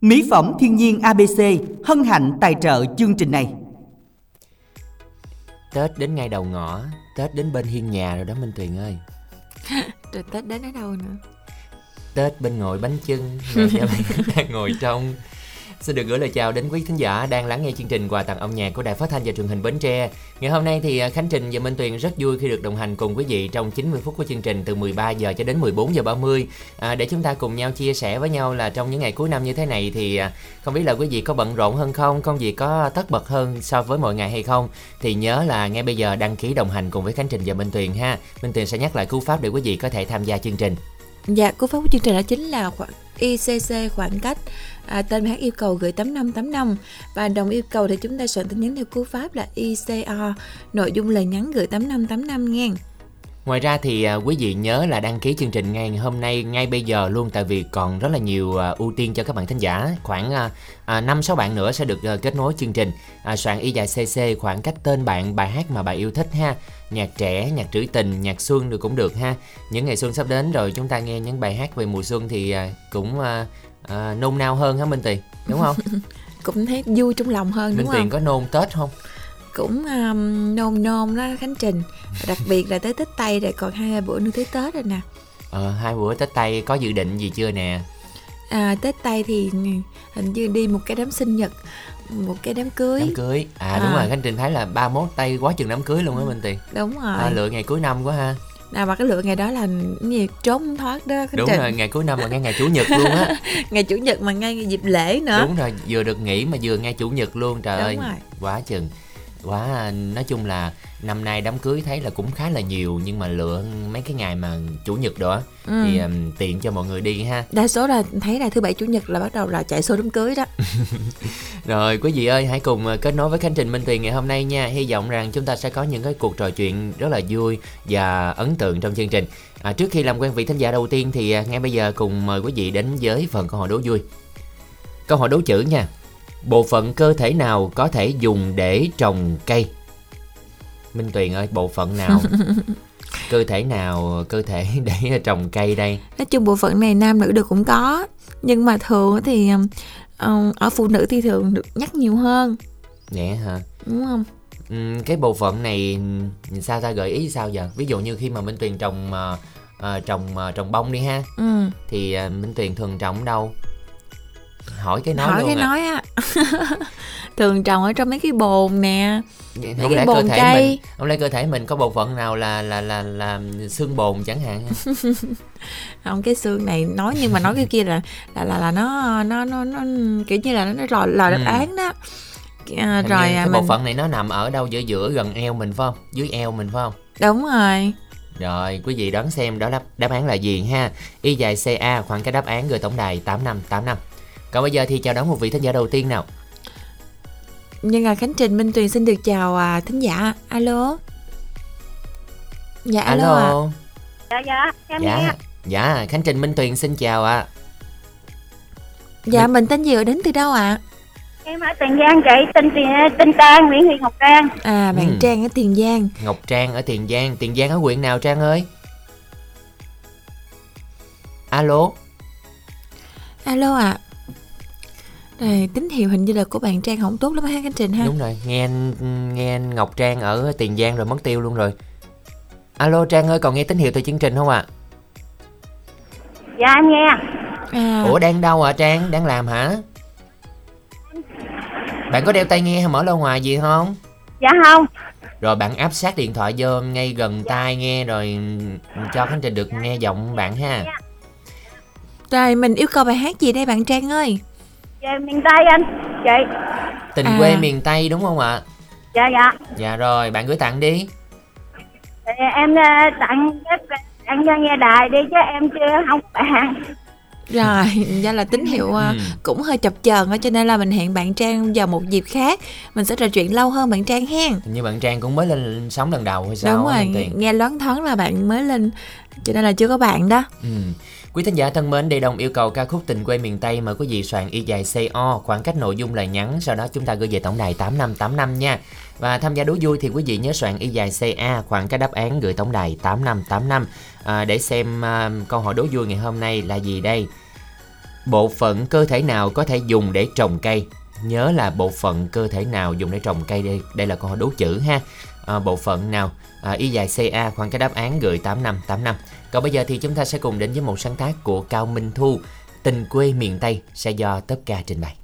Mỹ phẩm thiên nhiên ABC hân hạnh tài trợ chương trình này. Tết đến ngay đầu ngõ, Tết đến bên hiên nhà rồi đó Minh Tuyền ơi. Rồi Tết đến ở đâu nữa? Tết bên ngồi bánh chưng, đang ngồi trong Xin được gửi lời chào đến quý thính giả đang lắng nghe chương trình quà tặng âm nhạc của Đài Phát thanh và Truyền hình Bến Tre. Ngày hôm nay thì à, Khánh Trình và Minh Tuyền rất vui khi được đồng hành cùng quý vị trong 90 phút của chương trình từ 13 giờ cho đến 14 giờ 30 à, để chúng ta cùng nhau chia sẻ với nhau là trong những ngày cuối năm như thế này thì à, không biết là quý vị có bận rộn hơn không, công việc có tất bật hơn so với mọi ngày hay không thì nhớ là ngay bây giờ đăng ký đồng hành cùng với Khánh Trình và Minh Tuyền ha. Minh Tuyền sẽ nhắc lại cú pháp để quý vị có thể tham gia chương trình. Dạ, cú pháp của chương trình đó chính là khoảng ICC khoảng cách à, tên hát yêu cầu gửi 8585 và đồng yêu cầu thì chúng ta soạn tin nhắn theo cú pháp là ICO nội dung lời nhắn gửi 8585 nghe. Ngoài ra thì à, quý vị nhớ là đăng ký chương trình ngay hôm nay ngay bây giờ luôn tại vì còn rất là nhiều à, ưu tiên cho các bạn thính giả. Khoảng à, 5 6 bạn nữa sẽ được kết nối chương trình. Soạn y dài CC khoảng cách tên bạn, bài hát mà bạn yêu thích ha. Nhạc trẻ, nhạc trữ tình, nhạc xuân được cũng được ha. Những ngày xuân sắp đến rồi chúng ta nghe những bài hát về mùa xuân thì cũng nôn nao hơn hả Minh Tuyền, đúng không? Cũng thấy vui trong lòng hơn Minh đúng không? có nôn Tết không? Cũng um, nôn nôn đó Khánh Trình. Đặc biệt là tới Tết Tây rồi còn hai bữa nữa tới Tết rồi nè. Ờ, hai bữa Tết Tây có dự định gì chưa nè? À, Tết Tây thì hình như đi một cái đám sinh nhật, một cái đám cưới. Đám cưới. À, đúng À. rồi, Khánh Trình thấy là 31 Tây quá chừng đám cưới luôn á Minh Tuyền. Đúng rồi. À, lựa ngày cuối năm quá ha. À, mà cái lựa ngày đó là gì trốn không thoát đó Khánh Đúng Trình. rồi, ngày cuối năm mà ngay ngày chủ nhật luôn á. Ngày chủ nhật mà ngay dịp lễ nữa. Đúng rồi, vừa được nghỉ mà vừa ngay chủ nhật luôn. Trời Đúng ơi, rồi. quá chừng. Quá nói chung là năm nay đám cưới thấy là cũng khá là nhiều nhưng mà lựa mấy cái ngày mà chủ nhật đó Ừ. thì um, tiện cho mọi người đi ha. Đa số là thấy là thứ bảy chủ nhật là bắt đầu là chạy xô đám cưới đó. Rồi quý vị ơi hãy cùng uh, kết nối với Khánh Trình Minh Tuyền ngày hôm nay nha Hy vọng rằng chúng ta sẽ có những cái cuộc trò chuyện rất là vui và ấn tượng trong chương trình à, Trước khi làm quen vị thính giả đầu tiên thì uh, ngay bây giờ cùng mời quý vị đến với phần câu hỏi đố vui Câu hỏi đố chữ nha Bộ phận cơ thể nào có thể dùng để trồng cây Minh Tuyền ơi bộ phận nào cơ thể nào cơ thể để trồng cây đây Nói chung bộ phận này nam nữ đều cũng có. Nhưng mà thường thì um, ở phụ nữ thì thường được nhắc nhiều hơn. Nhẹ hả Đúng không? Ừm, cái bộ phận này sao ta gợi ý sao giờ ví dụ như khi mà Minh Tuyền trồng ờ, trồng ờ, trồng bông đi ha Ừ. thì ờ, Minh Tuyền thường trồng đâu hỏi cái nói Hỏi cái à. nói á. thường trồng ở trong mấy cái bồn nè. Vậy mấy cái bồn thể cây. mình không lẽ cơ thể mình có bộ phận nào là là là là xương bồn chẳng hạn Không cái xương này nói nhưng mà nói cái kia là là là, là nó, nó nó nó kiểu như là nó lò lò đáp Ừ. án đó. À, Hình như rồi cái à, bộ mình phận này nó nằm ở đâu giữa giữa gần eo mình phải không dưới eo mình phải không đúng rồi. Rồi, quý vị đoán xem đó đáp, đáp án là gì ha. Y dài CA khoảng cái đáp án gửi tổng đài 8585. Còn bây giờ thì chào đón một vị thính giả đầu tiên nào. Nhưng mà Khánh Trình Minh Tuyền xin được chào à, thính giả. Alo. Dạ alo, ạ. dạ dạ em nghe Dạ, dạ, Khánh Trình Minh Tuyền xin chào ạ. Dạ mình tên gì ở đến từ đâu ạ? em ở tiền giang chị tên tiền tên trang nguyễn thị ngọc trang À bạn Ừ. Trang ở Tiền Giang. Ngọc Trang ở Tiền Giang, Tiền Giang ở huyện nào Trang ơi? Alo, Alo ạ. Rồi tín hiệu hình như là của bạn Trang không tốt lắm ha Khánh Trình ha. đúng rồi, nghe anh- nghe anh Ngọc Trang ở Tiền Giang rồi mất tiêu luôn rồi. Alo Trang ơi, còn nghe tín hiệu từ chương trình không ạ? dạ em nghe À, Ủa đang đâu ạ Trang? Đang làm hả? Bạn có đeo tai nghe hay mở loa ngoài gì không? dạ không Rồi bạn áp sát điện thoại vô ngay gần tai nghe rồi cho Khánh Trình được nghe giọng bạn ha. rồi mình yêu cầu bài hát gì đây bạn Trang ơi? Về miền tây anh chị Tình À. quê miền Tây đúng không ạ? dạ dạ Dạ rồi, bạn gửi tặng đi. Thì em ờ, tặng các bạn cho nghe đài đi chứ em chưa không bạn Rồi, do là tín hiệu à, Ừ. cũng hơi chập chờn á cho nên là mình hẹn bạn Trang vào một dịp khác. Mình sẽ trò chuyện lâu hơn bạn Trang hen. Hình như bạn Trang cũng mới lên sóng lần đầu hay sao Đúng rồi, nghe loáng thoáng là bạn mới lên cho nên là chưa có bạn đó. Ừ. Quý thính giả thân mến, đây đồng yêu cầu ca khúc Tình quê miền Tây mời quý vị soạn y dài CO, khoảng cách nội dung là nhắn, sau đó chúng ta gửi về tổng đài 8585 nha. Và tham gia đố vui thì quý vị nhớ soạn y dài CA, khoảng cách đáp án gửi tổng đài 8585 à, để xem à, câu hỏi đố vui ngày hôm nay là gì đây. bộ phận cơ thể nào có thể dùng để trồng cây? Nhớ là bộ phận cơ thể nào dùng để trồng cây đây? Đây là câu hỏi đố chữ ha. À, bộ phận nào? À, y dài ca khoảng cách đáp án gửi 8585 còn bây giờ thì chúng ta sẽ cùng đến với một sáng tác của cao minh thu, tình quê miền tây, sẽ do tất ca trình bày.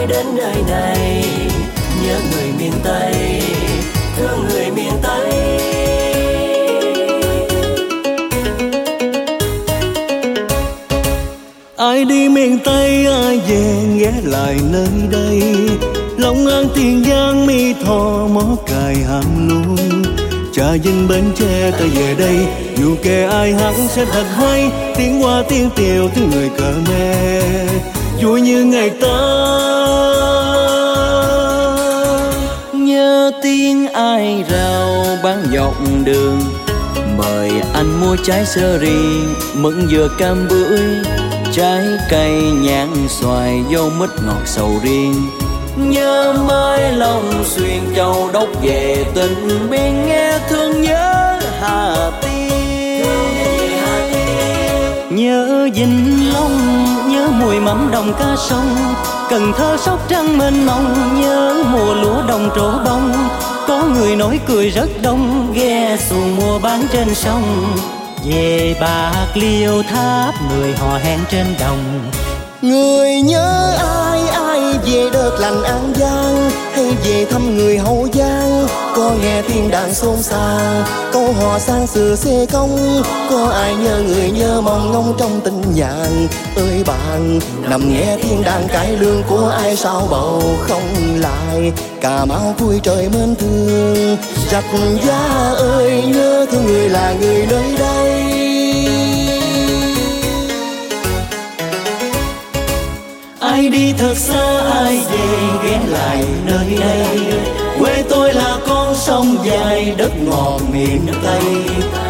Mãi đến nơi này? Nhớ người miền tây, thương người miền tây. Ai đi miền tây, ai về ghé lại nơi đây? Lòng an, tiền giang, mi thò mó cài hàm luôn trà vinh bến tre ta về đây. Dù kẻ ai hắn sẽ thật hay. Tiếng hoa, tiếng tiều, tiếng người cờ me vui như ngày ta. Nhớ tiếng ai rao bán dọc đường. Mời anh mua trái sơ ri mận dừa cam bưởi. Trái cây nhãn xoài dâu mít ngọt sầu riêng. Nhớ mãi lòng xuyên châu đốc về tình biên nghe thương nhớ hà tiên nhớ vĩnh long, nhớ mùi mắm đồng ca sông. Cần thơ sóc trăng mênh mông, nhớ mùa lúa đồng trổ bông. Có người nói cười rất đông, ghe xuồng mua bán trên sông. Về bạc liêu tháp, người hò hẹn trên đồng. Người nhớ ai? Về đợt lành an giang Hay về thăm người hậu giang? Có nghe tiếng đàn xôn xao, Câu hò sang sự xê công. Có ai nhớ người nhớ mong ngóng trong tình nhàn Ơi bạn, nằm nghe tiếng đàn cải lương Của ai sao bầu không lại? Cà mau vui trời mến thương. Rạch giá ơi, nhớ thương người là người nơi đây. Đi thật xa, ai về ghé lại nơi đây? Quê tôi là con sông dài, đất ngọt miền tây.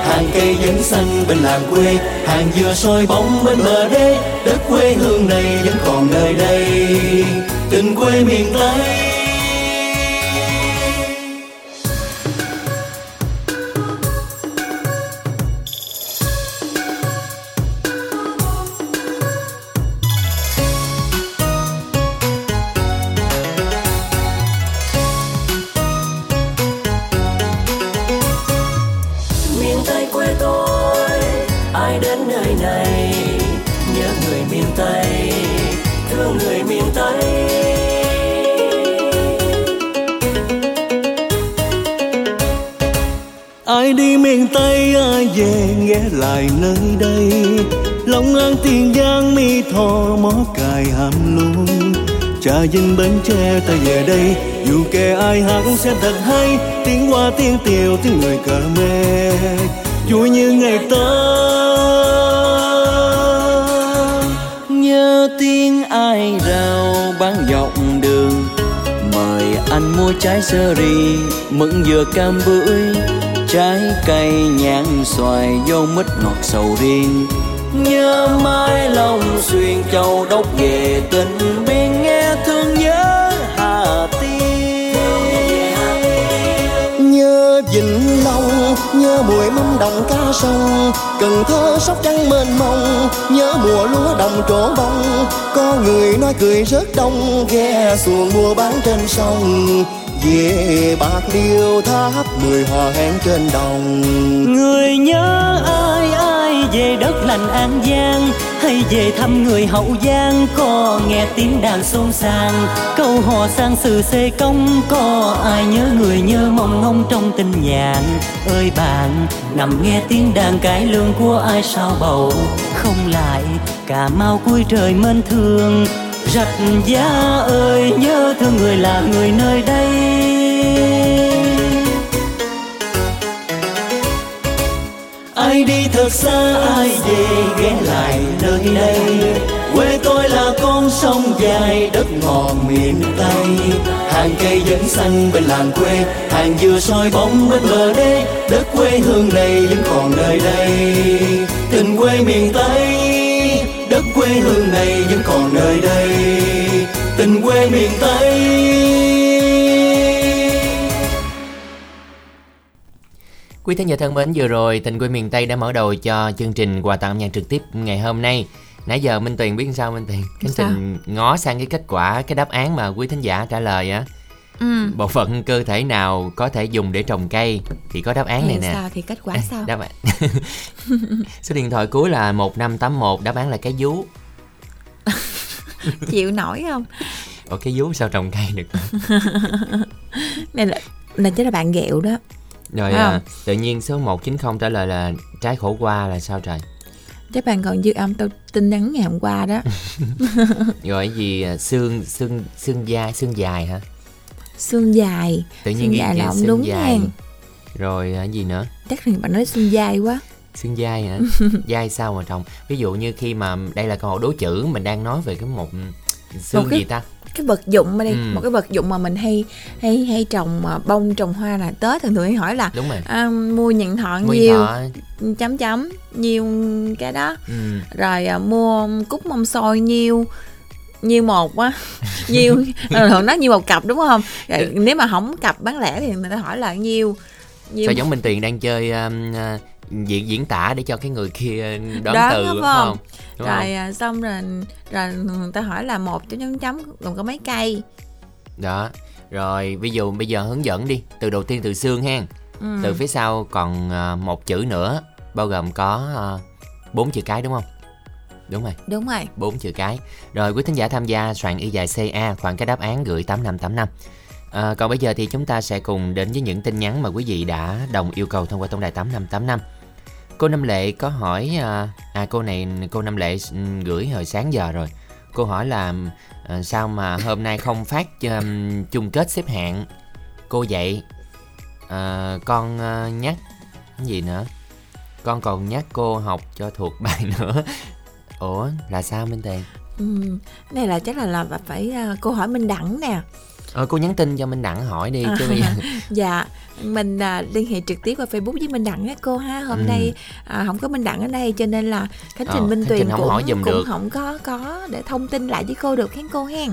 Hàng cây vẫn xanh bên làng quê, hàng dừa soi bóng bên bờ đê. Đất quê hương này vẫn còn nơi đây. Tình quê miền tây. Trà vinh bến tre ta về đây. Dù kẻ ai hát sẽ thật hay, tiếng hoa, tiếng tiều, tiếng người cờ mê. Vui như ngày ta. Nhớ tiếng ai rao bán dọc đường. Mời anh mua trái sơ ri mận dừa cam bưởi. Trái cây nhãn xoài dâu mít ngọt sầu riêng. Nhớ mãi lòng xuyên châu đốc về tình Vĩnh Long, nhớ mùi mắm đồng ca sông. Cần Thơ sóc trăng mênh mông Nhớ mùa lúa đồng trổ bông. Có người nói cười rất đông Ghe xuồng mua bán trên sông. Về bạc liêu tháp Mười hò hẹn trên đồng. Người nhớ ai? Về đất lành an giang, hay về thăm người hậu giang. Có nghe tiếng đàn xôn xang câu hò sang sự xê công có ai nhớ người nhớ mong ngóng trong tình nhàn ơi bạn, nằm nghe tiếng đàn cải lương của ai sao bầu? Không lại cà mau cuối trời mến thương. Rạch giá ơi, nhớ thương người là người nơi đây. Đi thật xa, ai về ghé lại nơi đây? Quê tôi là con sông dài, đất ngọt miền tây. Hàng cây vẫn xanh bên làng quê, hàng dừa soi bóng bên bờ đê. Đất quê hương này vẫn còn nơi đây. Tình quê miền tây, đất quê hương này vẫn còn nơi đây. Tình quê miền tây Quý thính giả thân mến, vừa rồi Tình quê miền Tây đã mở đầu cho chương trình quà tặng âm nhạc trực tiếp ngày hôm nay. Nãy giờ Minh Tuyền biết sao Minh Tuyền? Khánh Sao? Ngó sang cái kết quả, cái đáp án mà quý thính giả trả lời á. ừ Bộ phận cơ thể nào có thể dùng để trồng cây thì có đáp án này nè. sao thì kết quả sao Đáp án. Số điện thoại cuối là 1581, đáp án là cái vú. chịu nổi không Ủa cái vú sao trồng cây được? này là này chắc là bạn ghẹo đó Rồi à, tự nhiên số 190 trả lời là trái khổ qua là sao trời? chắc bạn còn dư âm tao tin nhắn ngày hôm qua đó Rồi cái gì à, xương xương xương dài xương dài hả? xương dài Tự nhiên xương dài là không đúng dài. nha Rồi à, cái gì nữa? chắc là bạn nói xương dài quá xương dai hả dai sao mà trồng ví dụ như khi mà đây là câu hỏi đố chữ mình đang nói về cái một xương Một cái- gì ta? cái vật dụng mà đây Ừ. một cái vật dụng mà mình hay hay hay trồng mà bông trồng hoa là tết thường thường hay hỏi là đúng rồi. à, mua nhận thọ Nguyên nhiều thọ. chấm chấm nhiều cái đó. Ừ. rồi à, mua cúc mâm xôi nhiêu nhiêu một á nhiêu thường nói nhiêu một cặp đúng không? Rồi, nếu mà không cặp bán lẻ thì người ta hỏi là nhiêu nhiêu sao giống minh tuyền đang chơi um, uh, diễn diễn tả để cho cái người kia đoán Đoán từ đúng không? không? đúng rồi không? à, xong rồi rồi người ta hỏi là một chấm chấm chấm gồm có mấy cây? Đó rồi ví dụ bây giờ hướng dẫn đi từ đầu tiên từ xương ha ừ. từ phía sau còn uh, một chữ nữa bao gồm có uh, bốn chữ cái đúng không? Đúng rồi. Đúng rồi. Bốn chữ cái. Rồi quý thính giả tham gia soạn y dài ca khoảng cái đáp án gửi 8585 à, còn bây giờ thì chúng ta sẽ cùng đến với những tin nhắn mà quý vị đã đồng yêu cầu thông qua tổng đài 8585 cô Năm Lệ có hỏi à, à cô này cô Năm Lệ ừ, gửi hồi sáng giờ rồi. Cô hỏi là à, sao mà hôm nay không phát um, chung kết xếp hạng? Cô dạy à, con à, nhắc cái gì nữa? Con còn nhắc cô học cho thuộc bài nữa. Ủa là sao Minh Tiền ừ. này là chắc là là phải uh, cô hỏi minh đẳng nè ờ cô nhắn tin cho Minh Đẳng hỏi đi chứ bây giờ dạ mình à, liên hệ trực tiếp qua facebook với minh đẳng á cô ha. Hôm Ừ. nay à, không có minh đẳng ở đây cho nên là khánh Ờ, trình minh Khánh tuyền cũng hỏi cũng được. không có có để thông tin lại với cô được khen cô hen.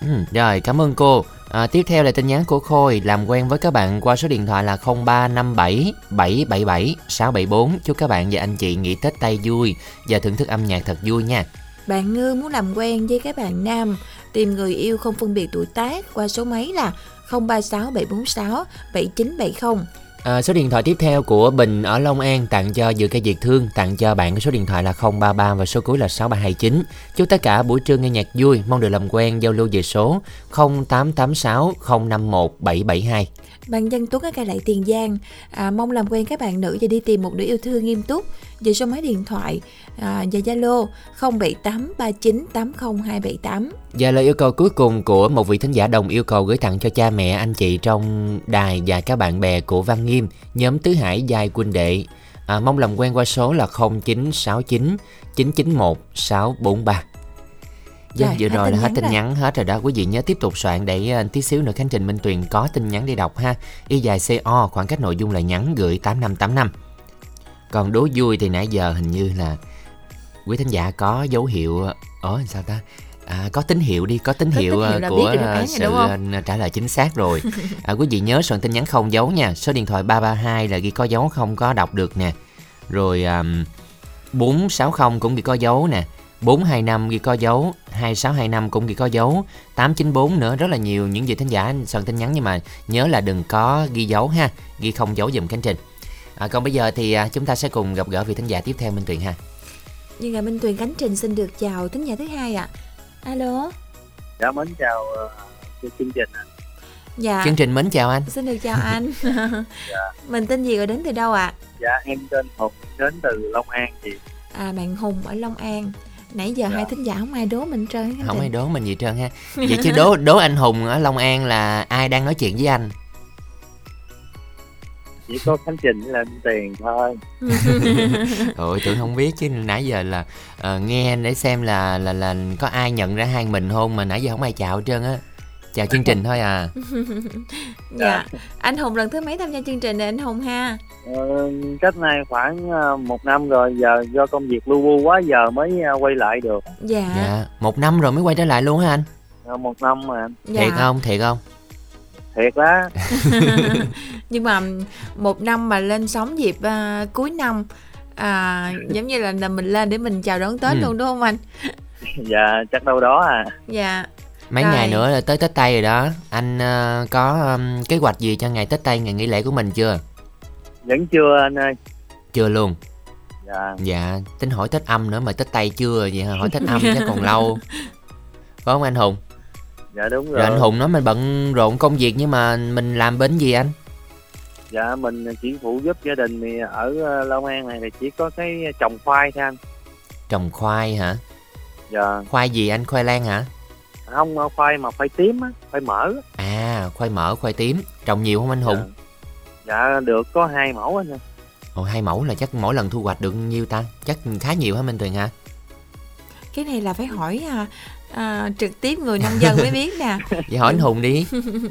Ừ, rồi cảm ơn cô. À, tiếp theo là tin nhắn của Khôi làm quen với các bạn qua số điện thoại là 0357 777 674 chúc các bạn và anh chị nghỉ Tết tay vui và thưởng thức âm nhạc thật vui nha bạn ngư muốn làm quen với các bạn nam tìm người yêu không phân biệt tuổi tác qua số máy là 036 746 7970 À, số điện thoại tiếp theo của Bình ở Long An tặng cho Dự Cây Việt Thương tặng cho bạn cái số điện thoại là 033 và số cuối là 6329. Chúc tất cả buổi trưa nghe nhạc vui, mong được làm quen giao lưu về số 0886 051 772. Bạn Văn Tuấn ở Cai Lậy Tiền Giang à, mong làm quen các bạn nữ và đi tìm một nửa yêu thương nghiêm túc về số máy điện thoại à, và Zalo 0783980278. Và lời yêu cầu cuối cùng của một vị thính giả đồng yêu cầu gửi tặng cho cha mẹ, anh chị trong đài và các bạn bè của Văn Nghiêm, nhóm Tứ Hải Giai Quân Đệ. À, mong làm quen qua số là 0969 991 643. Dạ, Rồi, vừa rồi là hết tin rồi. nhắn hết rồi đó. Quý vị nhớ tiếp tục soạn để uh, tí xíu nữa Khánh Trình Minh Tuyền có tin nhắn để đọc ha. Y dài CO khoảng cách nội dung là nhắn gửi 8585 Còn đố vui thì nãy giờ hình như là Quý thính giả có dấu hiệu Ủa sao ta? À, có tín hiệu đi, có tín Có hiệu, tín hiệu uh, là của rồi, sự uh, trả lời chính xác rồi. À, Quý vị nhớ soạn tin nhắn không dấu nha. Số điện thoại 332 là ghi có dấu không có đọc được nè. Rồi um, 460 cũng ghi có dấu nè 425 ghi có dấu 2625 cũng ghi có dấu 894 nữa rất là nhiều những vị thính giả soạn tin nhắn nhưng mà nhớ là đừng có ghi dấu ha ghi không dấu dùm cánh trình à, còn bây giờ thì à, chúng ta sẽ cùng gặp gỡ vị thính giả tiếp theo Minh Tuyền ha Nhưng ngày Minh Tuyền Khánh Trình xin được chào thính giả thứ hai ạ. Alo. Dạ mến chào ờ, chương trình ạ. Dạ. chương trình mến chào anh Xin được chào anh. Mình tên gì rồi đến từ đâu ạ? Dạ em tên Hùng đến từ Long An chị. À bạn Hùng ở Long An. Nãy giờ Dạ. hai thính giả không ai đố mình trơn không ai đố mình gì trơn ha vậy chứ đố đố anh Hùng ở Long An là ai đang nói chuyện với anh chỉ có khánh trình là tiền thôi Ôi tưởng không biết chứ nãy giờ là ờ, nghe để xem là là là có ai nhận ra hai mình không mà nãy giờ không ai chào hết trơn á. Chào chương trình thôi à. dạ anh hùng lần thứ mấy tham gia chương trình này anh hùng ha ờ, cách nay khoảng ờ, một năm rồi giờ do công việc lu bu quá giờ mới ờ, quay lại được dạ Dạ, một năm rồi mới quay trở lại luôn hả anh? Ờ, một năm mà dạ Thiệt không? Thiệt không? thiệt đó nhưng mà một năm mà lên sóng dịp à, cuối năm à, giống như là, là mình lên để mình chào đón tết Ừ. luôn đúng không anh dạ chắc đâu đó à dạ Mấy Rồi. ngày nữa là tới Tết Tây rồi đó. Anh ờ, có ừm, kế hoạch gì cho ngày Tết Tây, ngày nghỉ lễ của mình chưa? vẫn chưa anh ơi Chưa luôn. dạ Dạ, tính hỏi Tết âm nữa mà Tết Tây chưa vậy hả? hỏi Tết âm chắc còn lâu. Phải không anh Hùng? dạ đúng rồi, Rồi anh Hùng nói mình bận rộn công việc nhưng mà mình làm bên gì anh? dạ mình chỉ phụ giúp gia đình thì ở ờ, Long An này thì chỉ có cái trồng khoai thôi anh Trồng khoai hả? dạ Khoai gì anh? Khoai lang hả? Không ờ, khoai mà khoai tím á khoai mỡ á. À, khoai mỡ, khoai tím. Trồng nhiều không anh Hùng? dạ. dạ được có hai mẫu anh Ồ, hai mẫu là chắc mỗi lần thu hoạch được nhiêu ta? Chắc khá nhiều hả Minh Tuyền hả? cái này là phải hỏi à, à, trực tiếp người nông dân mới biết nè Vậy hỏi anh Hùng đi.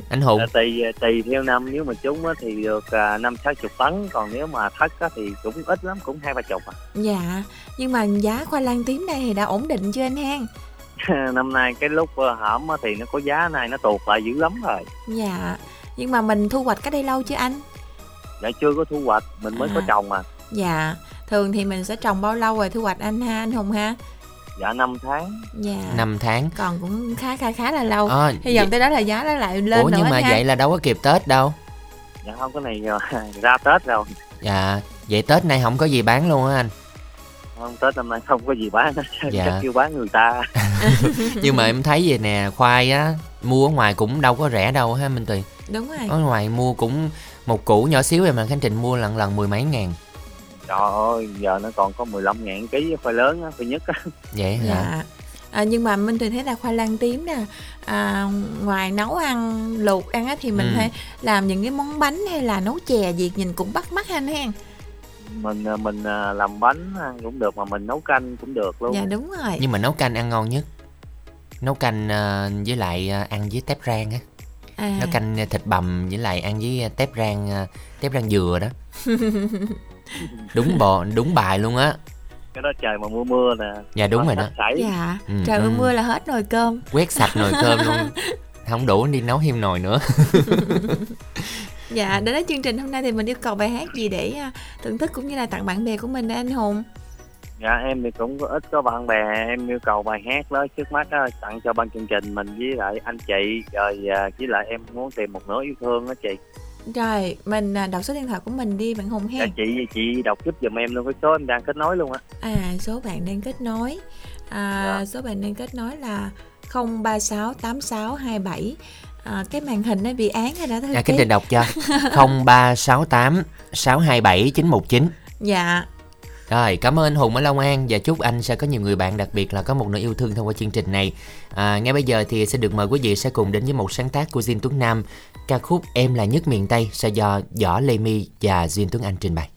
Anh Hùng. Dạ, tùy tùy theo năm nếu mà trúng á thì được à, năm sáu chục tấn còn nếu mà thất á thì cũng ít lắm cũng hai ba chục à dạ nhưng mà giá khoai lang tím đây thì đã ổn định chưa anh hen năm nay cái lúc ờ, hổm á thì nó có giá này nó tụt lại dữ lắm rồi. Dạ nhưng mà mình thu hoạch cách đây lâu chưa anh? Dạ chưa có thu hoạch mình mới có À. trồng à. Dạ thường thì mình sẽ trồng bao lâu rồi thu hoạch anh ha anh hùng ha? Dạ năm tháng. Dạ. Năm tháng. còn cũng khá khá khá là lâu. À, hy vọng tới đó là giá nó lại lên Ủa nữa nhưng mà anh ha. vậy là đâu có kịp Tết đâu. dạ không cái này ra tết rồi. Dạ, vậy Tết nay không có gì bán luôn á anh. Không tết năm nay không có gì bán Dạ. chắc kêu bán người ta Nhưng mà em thấy vậy nè, khoai á mua ở ngoài cũng đâu có rẻ đâu ha Minh Tuyền. đúng rồi Ở ngoài mua cũng một củ nhỏ xíu em mà Khánh Trình mua lần lần mười mấy ngàn. trời ơi giờ nó còn có 15 ngàn ký khoai lớn á khoai nhất á Vậy hả? dạ à, nhưng mà minh tuyền thấy là khoai lang tím nè à, ngoài nấu ăn luộc ăn á thì mình Ừ. phải làm những cái món bánh hay là nấu chè gì nhìn cũng bắt mắt anh hen mình ờ, mình ờ, làm bánh ăn cũng được mà mình nấu canh cũng được luôn dạ đúng rồi Nhưng mà nấu canh ăn ngon nhất. Nấu canh ờ, với lại ăn với tép rang á. à, Nấu canh thịt bằm với lại ăn với tép rang tép rang dừa đó. đúng bò đúng bài luôn á. cái đó trời mà mưa mưa nè Dạ đúng rồi đó. sảy dạ Ừ, trời ơi ừ. mưa là hết nồi cơm Quét sạch nồi cơm luôn. Không đủ đi nấu thêm nồi nữa. dạ đến với chương trình hôm nay thì mình yêu cầu bài hát gì để à, thưởng thức cũng như là tặng bạn bè của mình đây anh hùng? Dạ em thì cũng có ít có bạn bè em yêu cầu bài hát đó trước mắt á, tặng cho ban chương trình mình với lại anh chị rồi à, với lại em muốn tìm một nửa yêu thương đó chị. Rồi mình à, đọc số điện thoại của mình đi bạn hùng dạ hen chị chị đọc giúp giùm em luôn cái số em đang kết nối luôn á. À số bạn đang kết nối. À, Dạ. số bạn đang kết nối là 036862 à, cái màn hình nó bị án hay đã thư À, Khánh Trình đọc cho. 0368 627 919. dạ Rồi, cảm ơn anh Hùng ở Long An và chúc anh sẽ có nhiều người bạn đặc biệt là có một nửa yêu thương thông qua chương trình này. À, ngay bây giờ thì sẽ được mời quý vị sẽ cùng đến với một sáng tác của Diên Tuấn Nam, ca khúc Em là nhất miền Tây sẽ do Võ Lê My và Duyên Tuấn Anh trình bày.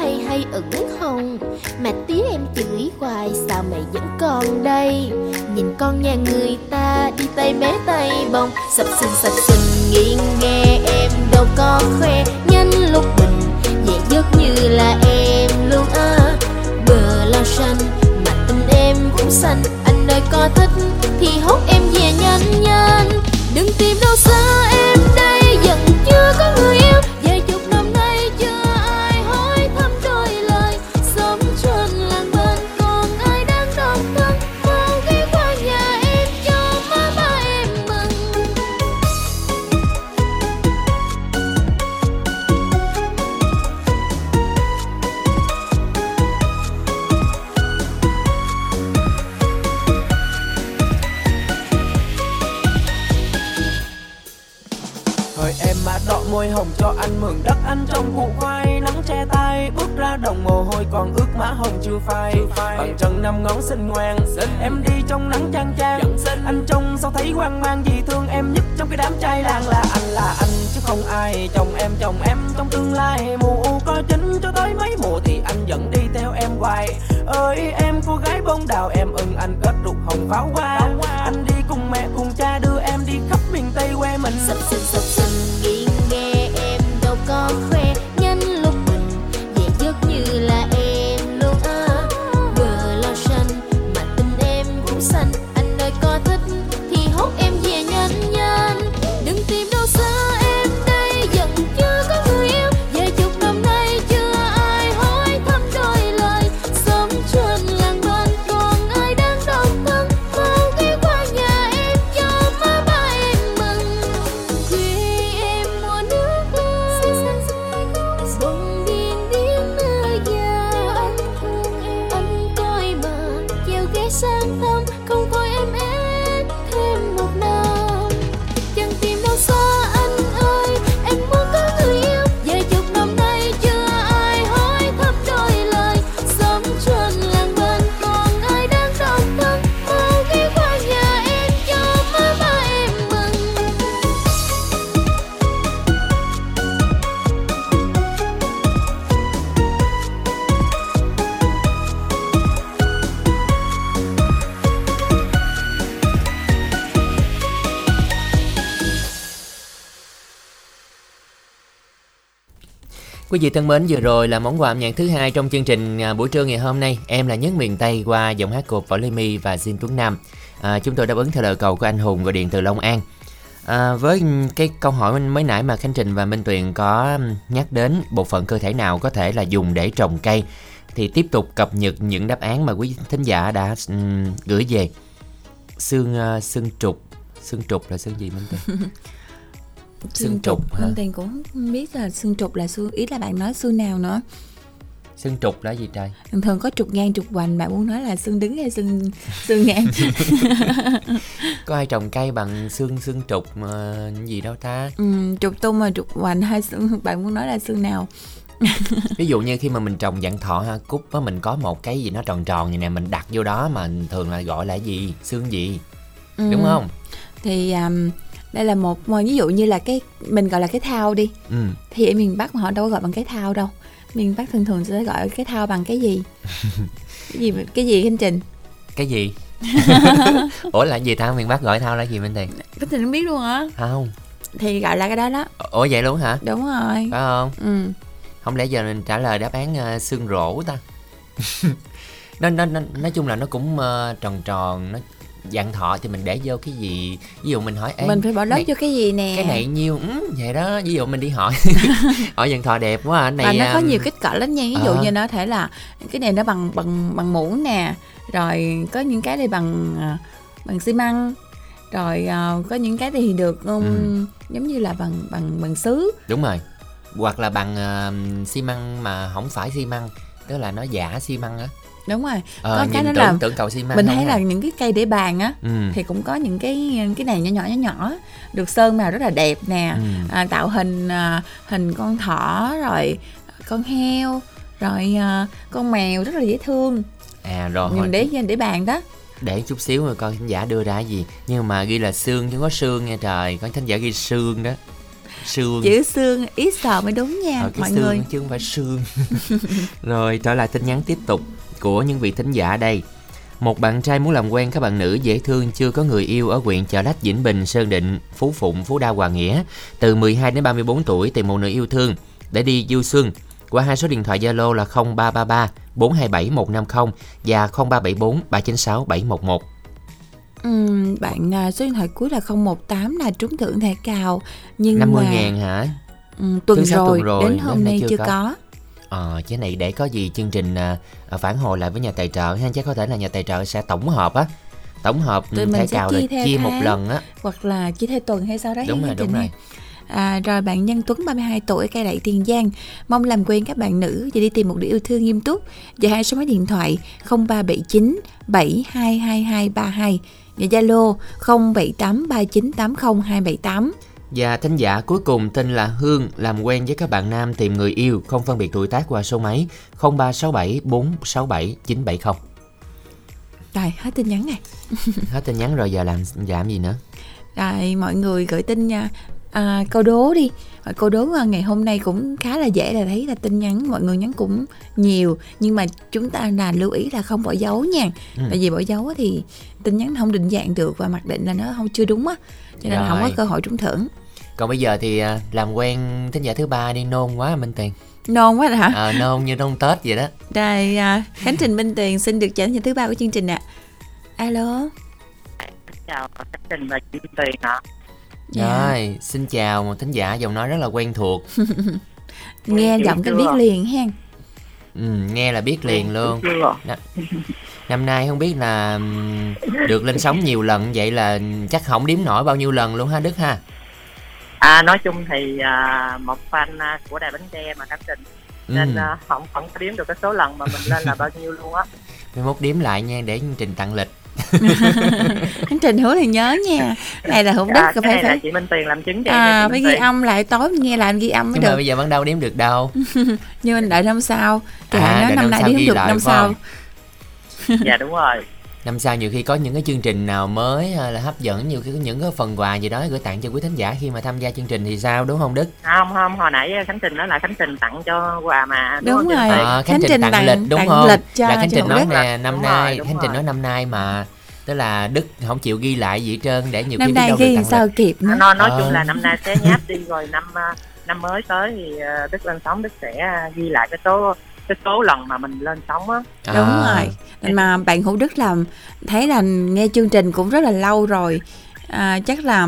Hay hay ẩn hồng. Mà tí em chửi hoài, sao mày vẫn còn đây? Nhìn con nhà người ta đi tay bé tay bông. Sập sình sập sình nghiêng nghe em đâu có khoe. Nhanh lúc bình, nhẹ giấc như là em luôn à bờ lao xanh, mà tình em cũng xanh. Anh ơi, có thích thì hốt em về nhanh nhanh. Đừng tìm đâu xa em đây. Môi hồng cho anh mượn đất anh trong vụ khoai. Nắng che tay bước ra đồng mồ hôi còn ướt má hồng chưa phai. Bằng chân năm ngón xinh ngoan em đi trong nắng chang chang. Anh trông sao thấy hoang mang vì thương em nhất trong cái đám trai làng là anh là anh. Chứ không ai chồng em chồng em trong tương lai mù u có chính. Cho tới mấy mùa thì anh vẫn đi theo em hoài. Ơi em cô gái bông đào em ưng anh kết rục hồng pháo hoa. Anh đi cùng mẹ cùng cha đưa em đi khắp miền tây quê mình. Sập sình sập sình vị thân mến, vừa rồi là món quà âm nhạc thứ hai trong chương trình à, buổi trưa ngày hôm nay. Em là nhất miền Tây qua giọng hát của Võ Lê My và Jin Tuấn Nam. À, chúng tôi đáp ứng theo lời cầu của anh Hùng gọi điện từ Long An. À, với cái câu hỏi mới nãy mà Khánh Trình và Minh Tuyền có nhắc đến bộ phận cơ thể nào có thể là dùng để trồng cây thì tiếp tục cập nhật những đáp án mà quý thính giả đã um, gửi về. Xương uh, à, xương trục, xương trục là xương gì Minh Tuyền? Xương trục hả? Minh Tiền cũng không biết là xương trục là xương ý là bạn nói xương nào nữa Xương trục là gì trời? thường thường có trục ngang trục hoành bạn muốn nói là xương đứng hay xương xương ngang Có ai trồng cây bằng xương xương trục ờ, gì đâu ta? ừ, trục tung mà trục hoành hay xương bạn muốn nói là xương nào Ví dụ như khi mà mình trồng dạng thọ ha cúc á mình có một cái gì nó tròn tròn như nè mình đặt vô đó mà thường là gọi là gì? Xương gì? Ừ. Đúng không? thì um, đây là một ví dụ như là cái mình gọi là cái thao đi Ừ. thì ở miền Bắc mà họ đâu có gọi bằng cái thao đâu miền Bắc thường thường sẽ gọi cái thao bằng cái gì cái gì cái gì anh Trình Cái gì? Ủa là gì ta? Miền Bắc gọi thao là gì bên tiền? cái Trình không biết luôn hả Không. thì gọi là cái đó đó Ủa vậy luôn hả? đúng rồi Phải không? ừ Không lẽ giờ mình trả lời đáp án ờ, xương rổ ta? nó, nó, nó nói chung là nó cũng ờ, tròn tròn nó dạng thọ thì mình để vô cái gì? Ví dụ mình hỏi Ê, mình phải bỏ lớp này- cho cái gì nè? cái này nhiêu? Ừ, vậy đó ví dụ mình đi hỏi. Hỏi dạng thọ đẹp quá à, này và nó có um, nhiều kích cỡ lắm nha. Ví dụ ờ. như nó thể là cái này nó bằng bằng bằng muỗng nè rồi có những cái đây bằng à, bằng xi măng rồi à, có những cái thì được um, Ừ. giống như là bằng bằng bằng sứ. Đúng rồi. Hoặc là bằng ờ, xi măng mà không phải xi măng tức là nó giả xi măng á đúng rồi. Ờ, có nhìn cái nó tưởng là tưởng cầu xi măng mình thấy à. là những cái cây để bàn á ừ. thì cũng có những cái cái này nhỏ nhỏ nhỏ nhỏ được sơn màu rất là đẹp nè. Ừ. à, tạo hình à, hình con thỏ rồi con heo rồi à, con mèo rất là dễ thương. À rồi mình để để bàn đó. Để chút xíu rồi coi khán giả đưa ra gì. Nhưng mà ghi là xương chứ có xương nha trời. Có khán giả ghi xương đó. Xương. Chữ xương ít sợ mới đúng nha Ờ, mọi xương người. chứ không phải xương. Rồi trở lại tin nhắn tiếp tục của những vị thính giả đây một bạn trai muốn làm quen các bạn nữ dễ thương chưa có người yêu ở huyện Chợ Lách, Vĩnh Bình, Sơn Định, Phú Phụng, Phú Đa, Hòa Nghĩa từ 12 đến 34 tuổi tìm một nữ yêu thương để đi du xuân qua hai số điện thoại Zalo là 0333 427 150 và 0374 396 711. Ừm, bạn à, số điện thoại cuối là 018 là trúng thưởng thẻ cào nhưng 50 mà ngàn hả? ừm, tuần, Thứ rồi, tuần rồi, đến hôm nay nay chưa chưa có. có, Ờ, chứ này để có gì chương trình à, à, phản hồi lại với nhà tài trợ ha, chắc có thể là nhà tài trợ sẽ tổng hợp á, tổng hợp Tụi ừ, mình sẽ cào chia theo chia một tháng. lần á. hoặc là chỉ theo tuần hay sao đấy Đúng rồi, đúng rồi. À, rồi bạn Nhân Tuấn 32 tuổi cây đậy Tiền Giang mong làm quen các bạn nữ và đi tìm một đứa yêu thương nghiêm túc và hai số máy điện thoại 0379 722232 và Zalo 0783980278 Và thính giả cuối cùng tên là Hương làm quen với các bạn nam tìm người yêu không phân biệt tuổi tác qua số máy 0367 467 970. Rồi, hết tin nhắn này. Hết tin nhắn rồi giờ làm làm gì nữa? Rồi, mọi người gửi tin nha. À, câu đố đi câu đố à, ngày hôm nay cũng khá là dễ là thấy là tin nhắn mọi người nhắn cũng nhiều nhưng mà chúng ta là lưu ý là không bỏ dấu nha Ừ. tại vì bỏ dấu thì tin nhắn không định dạng được và mặc định là nó không chưa đúng á cho nên là không có Rồi. cơ hội trúng thưởng Còn bây giờ thì à, làm quen thính giả thứ ba đi nôn quá Minh Tiền. nôn quá rồi hả Ờ, nôn như nôn Tết vậy đó. Đây, à, Khánh Trình Minh Tuyền xin được trở thành thứ ba của chương trình ạ. Alo. chào Khánh Trình và chị Tuyền ạ. Dạ. Rồi, xin chào một thính giả giọng nói rất là quen thuộc. Nghe giọng cái biết liền hen. Ừ, nghe là biết liền luôn. Chưa? Năm, nay không biết là được lên sóng nhiều lần vậy là chắc không đếm nổi bao nhiêu lần luôn ha Đức ha. À, nói chung thì à, một fan à, của đài bánh tre mà Khánh Trình nên Ừ. không không có đếm được cái số lần mà mình lên là bao nhiêu luôn á. Mai mốt đếm lại nha để chương trình tặng lịch. Khánh Trình hứa thì nhớ nha. Này là hữu đức À, phải phải. chị Minh Tuyền làm chứng cho À, phải ghi Tuyền. âm lại tối mình nghe lại ghi âm mới Nhưng mà được. bây giờ vẫn đâu đếm được đâu. Nhưng mình đợi năm sau. Kệ À, nó đợi năm năm nay không ghi được năm sau. không? Dạ đúng rồi. Năm sau nhiều khi có những cái chương trình nào mới hay là hấp dẫn nhiều khi có những cái phần quà gì đó gửi tặng cho quý thính giả khi mà tham gia chương trình thì sao đúng không Đức? Không không, hồi nãy Khánh Trình nói là Khánh Trình tặng cho quà mà. Đúng không chị rồi. Ờ, Khánh Khánh Trình tặng, tặng- lịch đúng tặng không? lịch cho- là Khánh Trình nói nè năm Đúng nay, rồi, đúng Khánh Trình nói năm nay mà tức là Đức không chịu ghi lại gì hết trơn để nhiều khi Năm biết nay đâu ghi sao lịch. kịp nữa. Nói, nói Ờ. chung là năm nay sẽ nháp đi rồi năm à, năm mới tới thì à, Đức lên sóng Đức sẽ à, ghi lại cái số cái số lần mà mình lên sóng á. Đúng À, rồi. Mà bạn Hữu Đức làm thấy là nghe chương trình cũng rất là lâu rồi. À, chắc là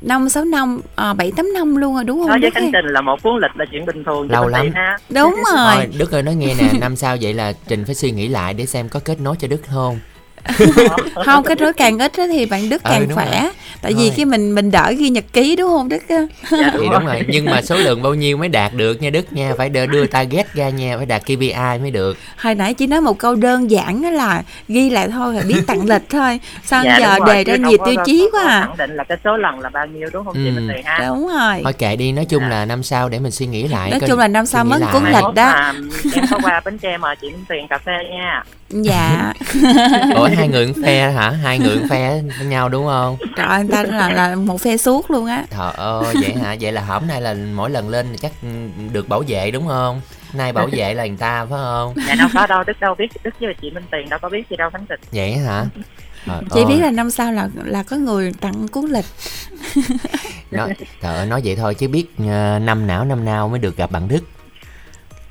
năm sáu năm, à, bảy tám năm luôn rồi đúng không Nói với? Khánh? Trình là một cuốn lịch là chuyện bình thường. chị Lâu lắm. ha. Đúng rồi. Thôi Đức ơi nói nghe nè năm sau vậy là Trình phải suy nghĩ lại để xem có kết nối cho Đức không không kết nối càng ít á thì bạn Đức Ừ, càng đúng khỏe. rồi. tại vì khi mình mình đỡ ghi nhật ký đúng không Đức Dạ, thì đúng rồi. nhưng mà số lượng bao nhiêu mới đạt được nha Đức nha? Phải đưa, đưa target ra nha phải đạt KPI mới được. Hồi nãy chỉ nói một câu đơn giản đó là ghi lại thôi là biết tặng lịch thôi. Sao Dạ, giờ đúng rồi, đề ra nhiều tiêu chí quá à. khẳng định là cái số lần là bao nhiêu đúng không chị Ừ. Minh Tuyền ha? Đúng rồi. Thôi kệ đi nói chung là năm sau để mình suy nghĩ lại nói chung là năm sau lại. cuốn lịch đó. mà em có qua bến tre mời chị Tuyền cà phê nha. Dạ. Ủa hai người cũng phe hả? Hai người cũng phe với nhau đúng không? Trời ơi, người ta là là một phe suốt luôn á. Trời ơi vậy hả? Vậy là hôm nay là mỗi lần lên thì chắc được bảo vệ đúng không? Nay bảo vệ là người ta phải không? Dạ đâu có đâu đức đâu biết đức với chị Minh Tuyền đâu có biết gì đâu Khánh Trình vậy hả? Trời chỉ ơi, biết là năm sau là là có người tặng cuốn lịch. Nói, trời ơi, nói vậy thôi chứ biết ờ, năm nào năm nào mới được gặp bạn Đức.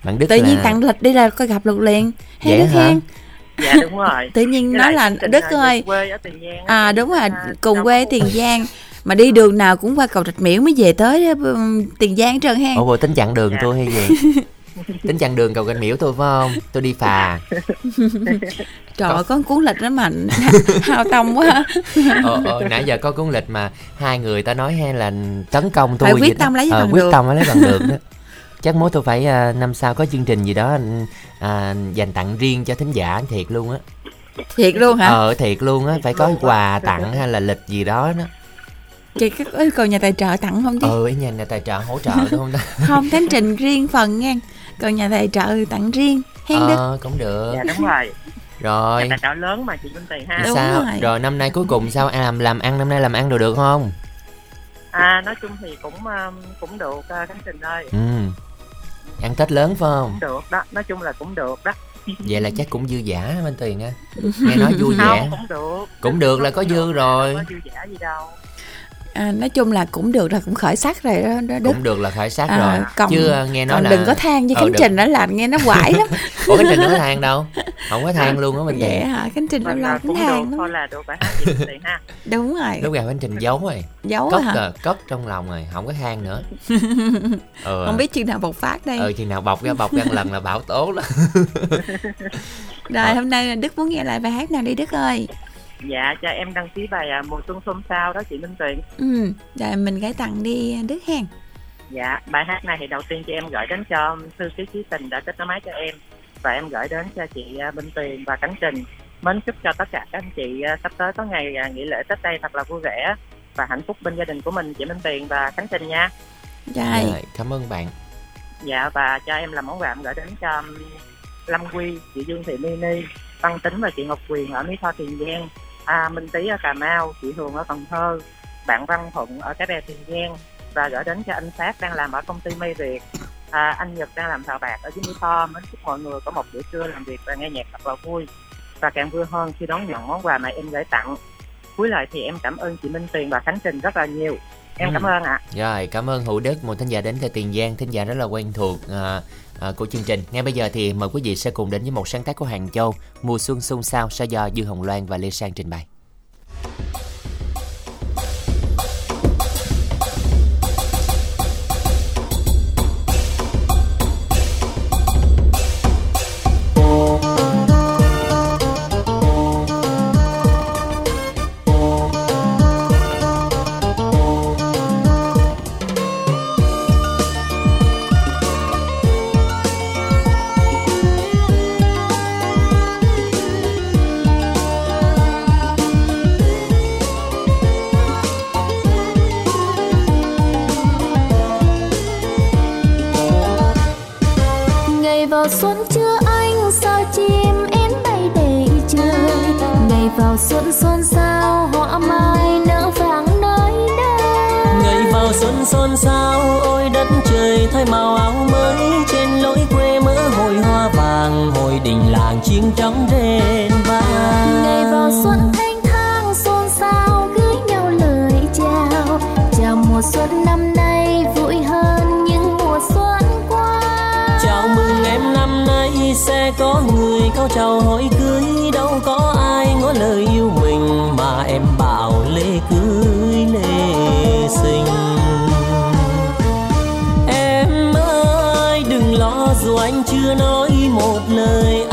Bạn Đức tự là... nhiên tặng lịch đi là coi gặp được liền. Hay Đức hả? hen dạ đúng rồi. Tự nhiên Với nói là Đức ơi. quê ở Tiền Giang à đúng rồi à, cùng quê Tiền Giang. Mà đi đường nào cũng qua cầu Rạch Miễu mới về tới um, Tiền Giang trơn hen. Ủa bộ tính chặn đường Dạ. tôi hay gì? Tính chặn đường cầu canh miễu tôi phải không? Tôi đi phà. Trời ơi có cuốn lịch đó mạnh hao tâm quá. Ờ, ờ, nãy giờ có cuốn lịch mà hai người ta nói hay là tấn công tôi Phải quyết đó. tâm lấy Ờ, bằng quyết được. tâm lấy bằng được đó chắc mốt tôi phải à, năm sau có chương trình gì đó à, dành tặng riêng cho thính giả thiệt luôn á. Thiệt luôn hả? Ờ thiệt luôn á phải có quà tặng hay là lịch gì đó đó. Chị có yêu cầu nhà tài trợ tặng không chứ ừ nhà này tài trợ hỗ trợ đúng không ta không thánh trình riêng phần nha. Còn nhà tài trợ tặng riêng hen ờ cũng được. Dạ đúng rồi. Rồi. Tài trợ lớn mà chị Minh Tuyền ha. Đúng sao rồi. rồi năm nay cuối cùng sao à, làm làm ăn năm nay làm ăn đồ được không? À nói chung thì cũng um, cũng được uh, Khánh Trình ơi. Ừ ăn tết lớn phải không? Được đó nói chung là cũng được đó. Vậy là chắc cũng dư giả bên tiền á. Nghe nói vui vẻ. Không cũng được. Cũng được là có dư rồi. có dư giả gì đâu à, nói chung là cũng được là cũng khởi sắc rồi đó, đó đức cũng được là khởi sắc À, rồi. còn- chứ ờ, nghe nói còn là đừng có than với Ờ, khánh đừng- trình đó là nghe nó quải lắm. Ủa khánh trình đâu có than đâu. Không có than luôn á bên vậy hả? Khánh trình lâu mình lâu là cũng than được lắm là được rồi ha. Đúng rồi. Lúc nào khánh trình giấu rồi. Giấu cất hả? rồi cất trong lòng rồi không có than nữa. Ừ. không biết chừng nào bộc phát đây. Ừ chừng nào bọc ra bọc ra lần là bảo tố đó rồi hôm nay đức muốn nghe lại bài hát nào đi đức ơi dạ cho em đăng ký bài à, mùa xuân xôn xao đó chị Minh Tuyền. Ừ rồi mình gửi tặng đi đức hen dạ bài hát này thì đầu tiên cho em gửi đến cho thư ký chí tình đã kết nối máy cho em. Và em gửi đến cho chị à, Minh Tuyền và Khánh Trình. Mến chúc cho tất cả các anh chị à, sắp tới có ngày à, nghỉ lễ Tết đây thật là vui vẻ và hạnh phúc bên gia đình của mình chị Minh Tuyền và Khánh Trình nha. Rồi. Rồi, cảm ơn bạn. dạ và cho em làm món quà em gửi đến cho um, Lâm Quy chị Dương Thị Mini Văn Tính và chị Ngọc Quyền ở Mỹ Tho Tiền Giang à, Minh Tý ở Cà Mau chị Hường ở Cần Thơ bạn Văn Thuận ở Cái Bè Tiền Giang và gửi đến cho anh Phát đang làm ở công ty Mây Việt. À, anh Nhật đang làm thợ bạc ở dưới Mỹ Tho mến chúc mọi người có một bữa trưa làm việc và nghe nhạc thật là vui và càng vui hơn khi đón nhận món quà mà em gửi tặng. Cuối lời thì em cảm ơn chị Minh Tuyền và Khánh Trình rất là nhiều. Em Ừ. cảm ơn ạ. Rồi, cảm ơn Hữu Đức, một thính giả đến từ Tiền Giang, thính giả rất là quen thuộc. À, à, của chương trình. Ngay bây giờ thì mời quý vị sẽ cùng đến với một sáng tác của Hàng Châu, Mùa xuân xôn xao sẽ do Dương Hồng Loan và Lê Sang trình bày. Xao ôi đất trời thay màu áo mới trên lối quê mỡ hồi hoa vàng hồi đình làng chim trắng rền vang ngày vào xuân thanh thang xôn xao gửi nhau lời chào. Chào mùa xuân năm nay vui hơn những mùa xuân qua. Chào mừng em năm nay sẽ có người cao chào hỏi cưới. Đâu có ai ngỏ lời yêu mình mà em bảo lễ cưới lễ sinh chưa nói một lời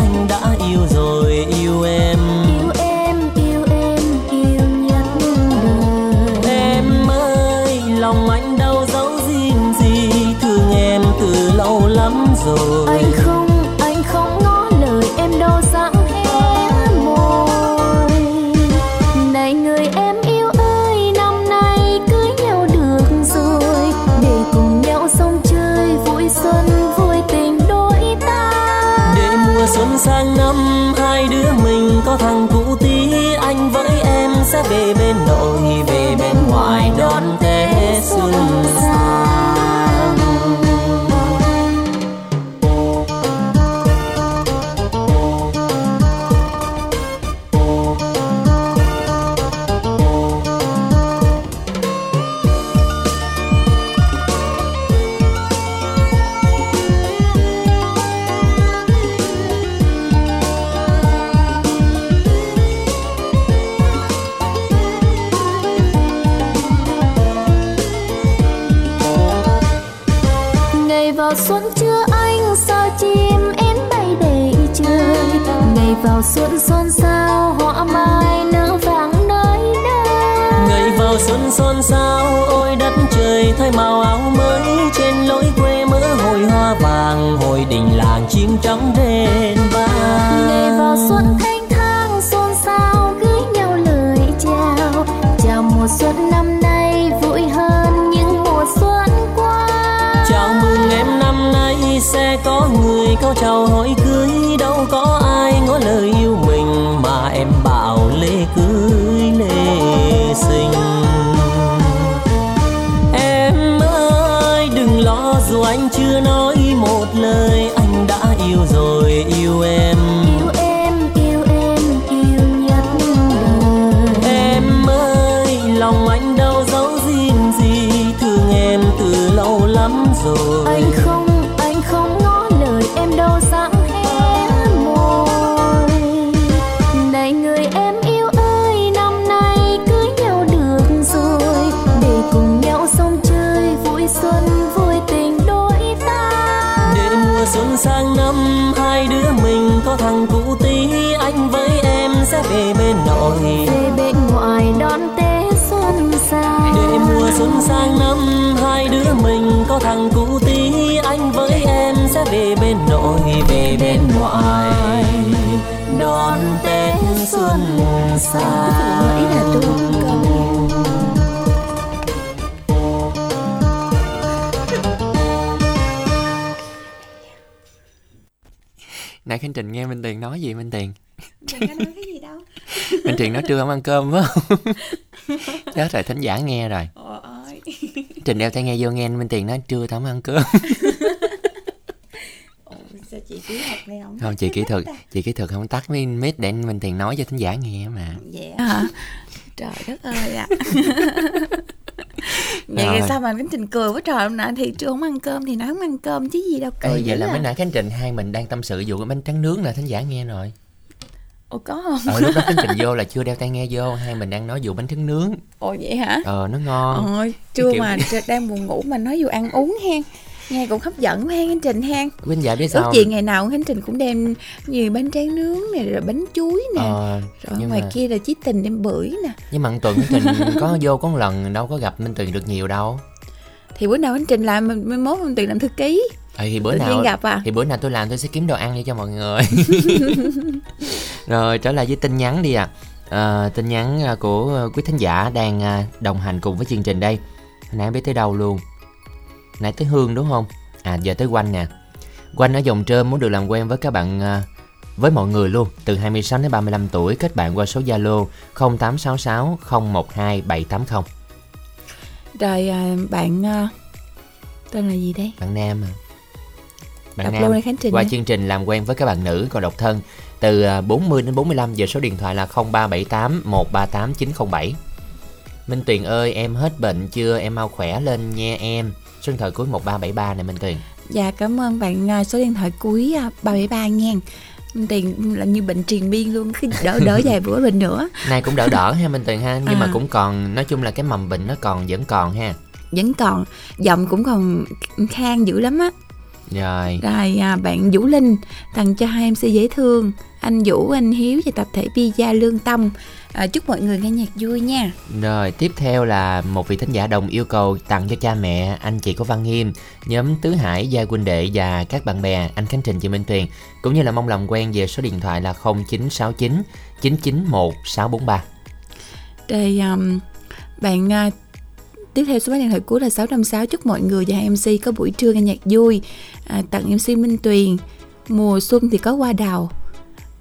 chim trắng rền vang ngày vào xuân thanh thang xôn xao gửi nhau lời chào. Chào mùa xuân năm nay vui hơn những mùa xuân qua. Chào mừng em năm nay sẽ có người cao chào hỏi cưới. Đâu có ai ngỏ lời yêu mình mà em bảo lễ cưới lễ sinh. Em ơi đừng lo dù anh chưa nói lắm xa ý là tôi nãy khánh trình nghe minh tiền nói gì minh tiền mình nói cái gì đâu? Minh tiền nói trưa không ăn cơm phải không? Chết rồi thính giả nghe rồi. Trình đeo tai nghe vô nghe minh tiền nói trưa tao không ăn cơm. Sao chị kỹ thuật này không? Không chị kỹ thuật chị kỹ thuật không? Tắt mấy mic để minh tiền nói cho thính giả nghe mà. Vậy hả Trời đất ơi ạ. Vậy Rồi. sao mà Khánh Trình cười quá trời hôm nãy thì chưa không ăn cơm thì nói không ăn cơm chứ gì đâu cười Ê, vậy là à. mấy nãy khánh trình hai mình đang tâm sự vụ cái bánh trắng nướng là thính giả nghe rồi. Ồ có không? ờ lúc đó khánh trình vô là chưa đeo tai nghe vô hai mình đang nói vụ bánh trứng nướng. Ồ vậy hả? ờ nó ngon. Ôi chưa kiểu- mà đang buồn ngủ mà nói dù ăn uống hen Nghe cũng hấp dẫn quá hen Khánh Trình hen Quýnh dạ biết Ước sao gì ngày nào Khánh Trình cũng đem nhiều bánh tráng nướng này rồi bánh chuối nè. Ờ, Rồi ngoài mà kia là chí tình đem bưởi nè. Nhưng mà một tuần khánh trình có vô có một lần đâu có gặp minh tuyền được nhiều đâu. Thì bữa nào Khánh Trình làm mình mới mốt mình tiền làm thư ký. Ờ, thì bữa Tự nào gặp à? thì bữa nào tôi làm tôi sẽ kiếm đồ ăn đi cho mọi người. Rồi trở lại với tin nhắn đi ạ. Ờ, tin nhắn à, của à, quý thính giả đang à, đồng hành cùng với chương trình đây. Hồi nãy biết tới đâu luôn nãy tới hương đúng không? À giờ tới quanh nè quanh ở dòng trơm muốn được làm quen với các bạn à, với mọi người luôn. Từ 26 đến 35 tuổi kết bạn qua số Zalo 0866 012 780 Rồi à, bạn à, tên là gì đây? bạn nam à. Bạn Đọc nam Khánh Trình qua ơi. chương trình làm quen với các bạn nữ còn độc thân từ à, 40 đến 45 giờ số điện thoại là 0378 138 907 Minh Tuyền ơi em hết bệnh chưa? Em mau khỏe lên nha em số điện thoại cuối 1373 này Minh Tuyền. Dạ cảm ơn bạn à, số điện thoại cuối à, 373 nha. Tiền là như bệnh truyền miên luôn Cứ đỡ đỡ vài bữa bệnh nữa. Nay cũng đỡ đỡ ha Minh Tuyền ha nhưng mà À. cũng còn nói chung là cái mầm bệnh nó còn vẫn còn ha. Vẫn còn Giọng cũng còn khang dữ lắm á. Rồi. Rồi à, bạn Vũ Linh Tặng cho hai MC dễ thương Anh Vũ, anh Hiếu và tập thể Pizza Lương Tâm à, Chúc mọi người nghe nhạc vui nha. Rồi tiếp theo là một vị thính giả đồng yêu cầu tặng cho cha mẹ, anh chị của Văn Nghiêm, nhóm Tứ Hải, Gia Huynh Đệ và các bạn bè, anh Khánh Trình, chị Minh Tuyền cũng như là mong làm quen về số điện thoại là 0969 991 643. Rồi um, bạn à, tiếp theo số máy điện thoại cuối là 656 Chúc mọi người và hai MC có buổi trưa nghe nhạc vui. À, Tặng MC Minh Tuyền Mùa xuân thì có hoa đào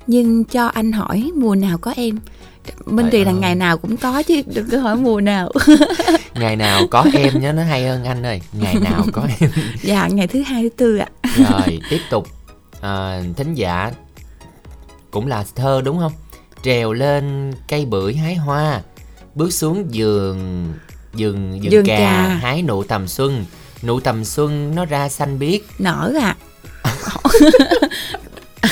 Nhưng cho anh hỏi mùa nào có em Minh Tuyền là ngày nào cũng có chứ Đừng có hỏi mùa nào Ngày nào có em nhớ nó hay hơn anh ơi, ngày nào có em. Dạ ngày thứ hai thứ tư ạ Rồi tiếp tục à, thính giả cũng là thơ đúng không? Trèo lên cây bưởi hái hoa, bước xuống giường giường giường Vườn cà, cà. hái nụ tầm xuân. Nụ tầm xuân nó ra xanh biếc Nở ạ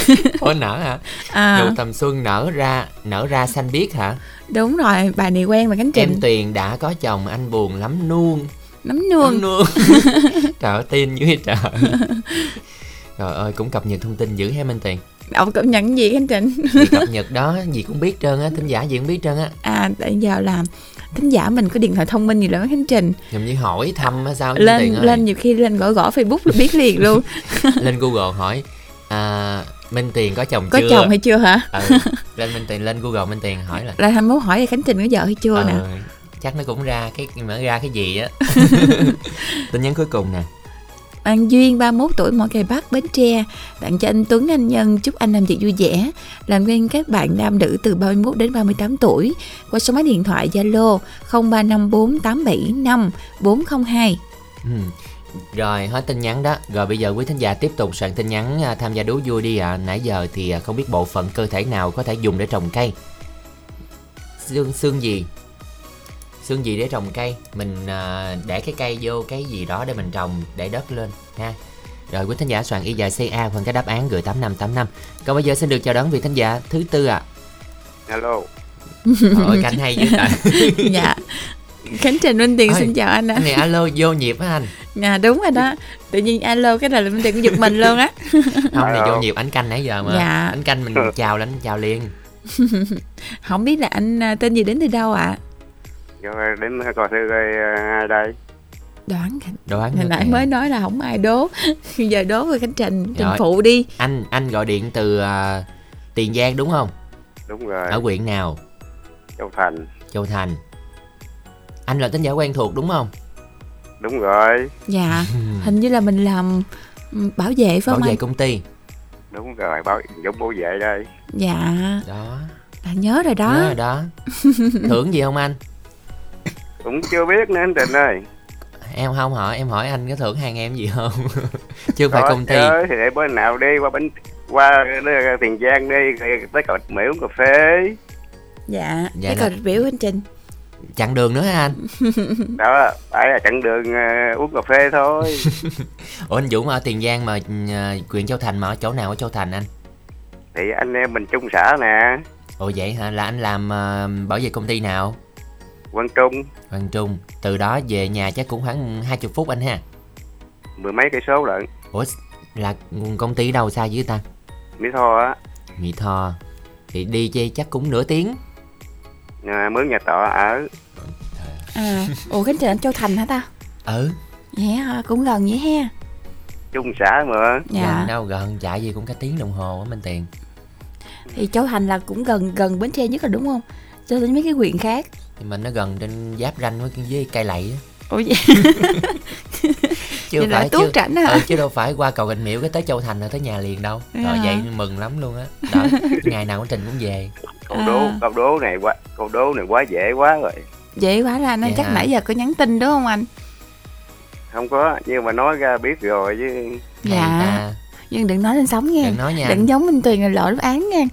Ủa nở hả? à, Nụ tầm xuân nở ra nở ra xanh biếc hả? Đúng rồi bài này quen mà cánh trình. Em Tuyền đã có chồng anh buồn lắm nuông. Lắm nuông. Nuông. Trời ơi tin dữ vậy trời. Trời ơi cũng cập nhật thông tin dữ ha Minh Tuyền. Ông cảm nhận gì cánh trình? Cập nhật đó gì cũng biết trơn á Thính giả gì cũng biết trơn á. À tại giờ là thính giả mình có điện thoại thông minh gì lắm khánh trình. Nhầm như hỏi thăm á sao lên ơi? lên nhiều khi lên gõ gõ facebook là biết liền luôn. Lên Google hỏi à, Minh Tuyền có chồng có chưa? chồng hay chưa hả? Ừ, lên Minh Tuyền lên Google Minh Tuyền hỏi là là thành mốt hỏi khánh trình có vợ hay chưa nè? Ờ, chắc nó cũng ra cái mở ra cái gì á. Tin nhắn cuối cùng nè. An Duyên 31 tuổi mỏ cây Bắc Bến Tre. Tặng cho anh Tuấn Anh Nhân chúc anh làm việc vui vẻ. Làm quen các bạn nam nữ từ 31 đến 38 tuổi. Qua số máy điện thoại Zalo 0354875402 ừ. Rồi hết tin nhắn đó. Rồi bây giờ quý thính giả tiếp tục soạn tin nhắn à, tham gia đố vui đi ạ. Nãy giờ thì à, không biết bộ phận cơ thể nào có thể dùng để trồng cây. Xương xương gì? Xương gì để trồng cây? Mình à, để cái cây vô cái gì đó để mình trồng để đất lên ha. Rồi quý thính giả soạn y dài CA phần cái đáp án gửi 8585 còn bây giờ xin được chào đón vị thính giả thứ tư ạ. Hello. Ôi canh hay dữ dạ Khánh Trình Minh Tiền Ôi, xin chào anh ạ. này alo vô nhịp á anh? À, đúng rồi đó. Tự nhiên alo cái là Minh Tiền cũng giật mình luôn á. Không này vô nhịp ảnh canh nãy giờ mà. Dạ. Ảnh canh mình chào là anh chào liền. Không biết là anh à, tên gì đến từ đâu ạ? Rồi đến coi thử coi ờ, ai đây. đoán Đoán hồi nãy mới nói là không ai đố. Giờ đố về Khánh Trình Trình phụ đi. Anh anh gọi điện từ à, Tiền Giang đúng không? Đúng rồi. Ở huyện nào? Châu Thành. Châu Thành Anh là tính giả quen thuộc đúng không? Đúng rồi. dạ hình như là mình làm ừ, bảo vệ phải Bảo không vệ anh? công ty. Đúng rồi báo giống bố vệ đây. Dạ. Đó. Bạn nhớ rồi đó. Nhớ rồi đó. Thưởng gì không anh? Cũng chưa biết nữa anh Trình ơi. Em không hỏi em hỏi anh có thưởng hàng em gì không? Chứ không phải công ty. chứ, thì để bữa nào đi qua bánh qua tiền giang đi tới cột miễu cà phê. Dạ Dạ cái cầu biểu anh trình chặn đường nữa hả anh? Đó phải là chặng đường ờ, uống cà phê thôi. Ủa anh dũng ở tiền giang mà à, huyện châu thành mà ở chỗ nào ở châu thành anh? Thì anh em mình chung xã nè. Ồ vậy hả? Là anh làm à, bảo vệ công ty nào? Quang trung. Hoàng Trung. Từ đó về nhà chắc cũng khoảng 20 phút anh ha. Mười mấy cây số lận. Ủa là công ty đâu xa dưới ta? Mỹ tho á. Mỹ Tho. Thì đi chơi chắc cũng nửa tiếng à, mướn nhà trọ ở. À ủa khánh trình anh châu thành hả ta? Ừ. Dạ hả? cũng gần vậy ha. Chung xã mà. Dạ. Gần đâu gần chạy gì cũng cả tiếng đồng hồ á Minh Tiền. Thì châu thành là cũng gần gần bến tre nhất rồi đúng không? Cho đến mấy cái huyện khác. Nhưng mà nó gần trên giáp ranh với, với cây lậy á. Ủa vậy chứ là phải tuốt chứ, rảnh hả? ừ, chứ đâu phải qua cầu Gành Miễu cái tới Châu Thành là tới nhà liền đâu. Vậy rồi vậy mừng lắm luôn á. Đó ngày nào con Trình cũng về. Câu đố câu đố này quá câu đố này quá dễ quá rồi. Dễ quá là nên Dạ. chắc nãy giờ có nhắn tin đúng không anh? Không có nhưng mà nói ra biết rồi chứ. Dạ. Nhưng đừng nói lên sóng nha. Đừng nói nha. Đừng anh. giống minh tuyền rồi lỡ lúc án nha.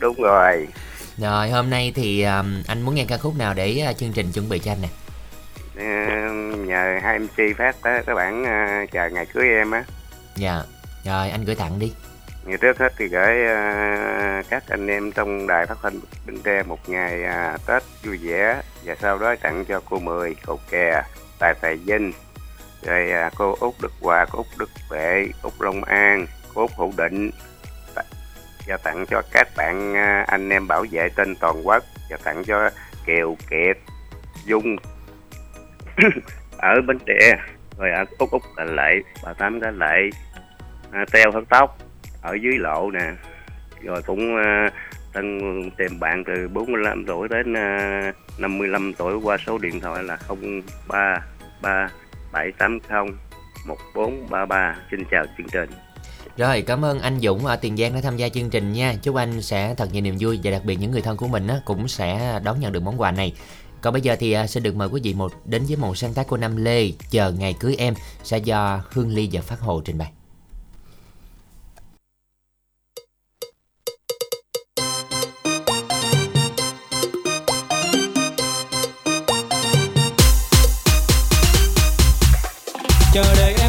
Đúng rồi. Rồi hôm nay thì um, anh muốn nghe ca khúc nào để uh, chương trình chuẩn bị cho anh nè nhờ hai mc phát tới các bạn ờ, chờ ngày cưới em á. Dạ rồi anh gửi tặng đi. Ngày trước hết thì gửi ờ, các anh em trong đài phát thanh Bến Tre một ngày à, Tết vui vẻ. Và sau đó tặng cho cô Mười, cô Kè, Tài Tài Vinh, rồi à, cô Út Đức Hòa, cô Út Đức Vệ, Út Long An, cô Út Hữu Định. Và tặng cho các bạn à, anh em bảo vệ trên toàn quốc. Và tặng cho Kiều Kiệt, Dung ở Bến Tre. Rồi ở Út úc là Lệ, bà Tám cái Lệ, à, Teo Hớt Tóc ở dưới lộ nè. Rồi cũng à, tân tìm bạn từ 45 tuổi đến à, 55 tuổi qua số điện thoại là 033 780 1433 xin chào chương trình. Rồi cảm ơn anh Dũng ở Tiền Giang đã tham gia chương trình nha. Chúc anh sẽ thật nhiều niềm vui Và đặc biệt những người thân của mình cũng sẽ đón nhận được món quà này. Còn bây giờ thì à, sẽ được mời quý vị một đến với một sáng tác của Nam Lê, Chờ ngày cưới em, sẽ do Hương Ly và Phát Hồ trình bày. Chờ đợi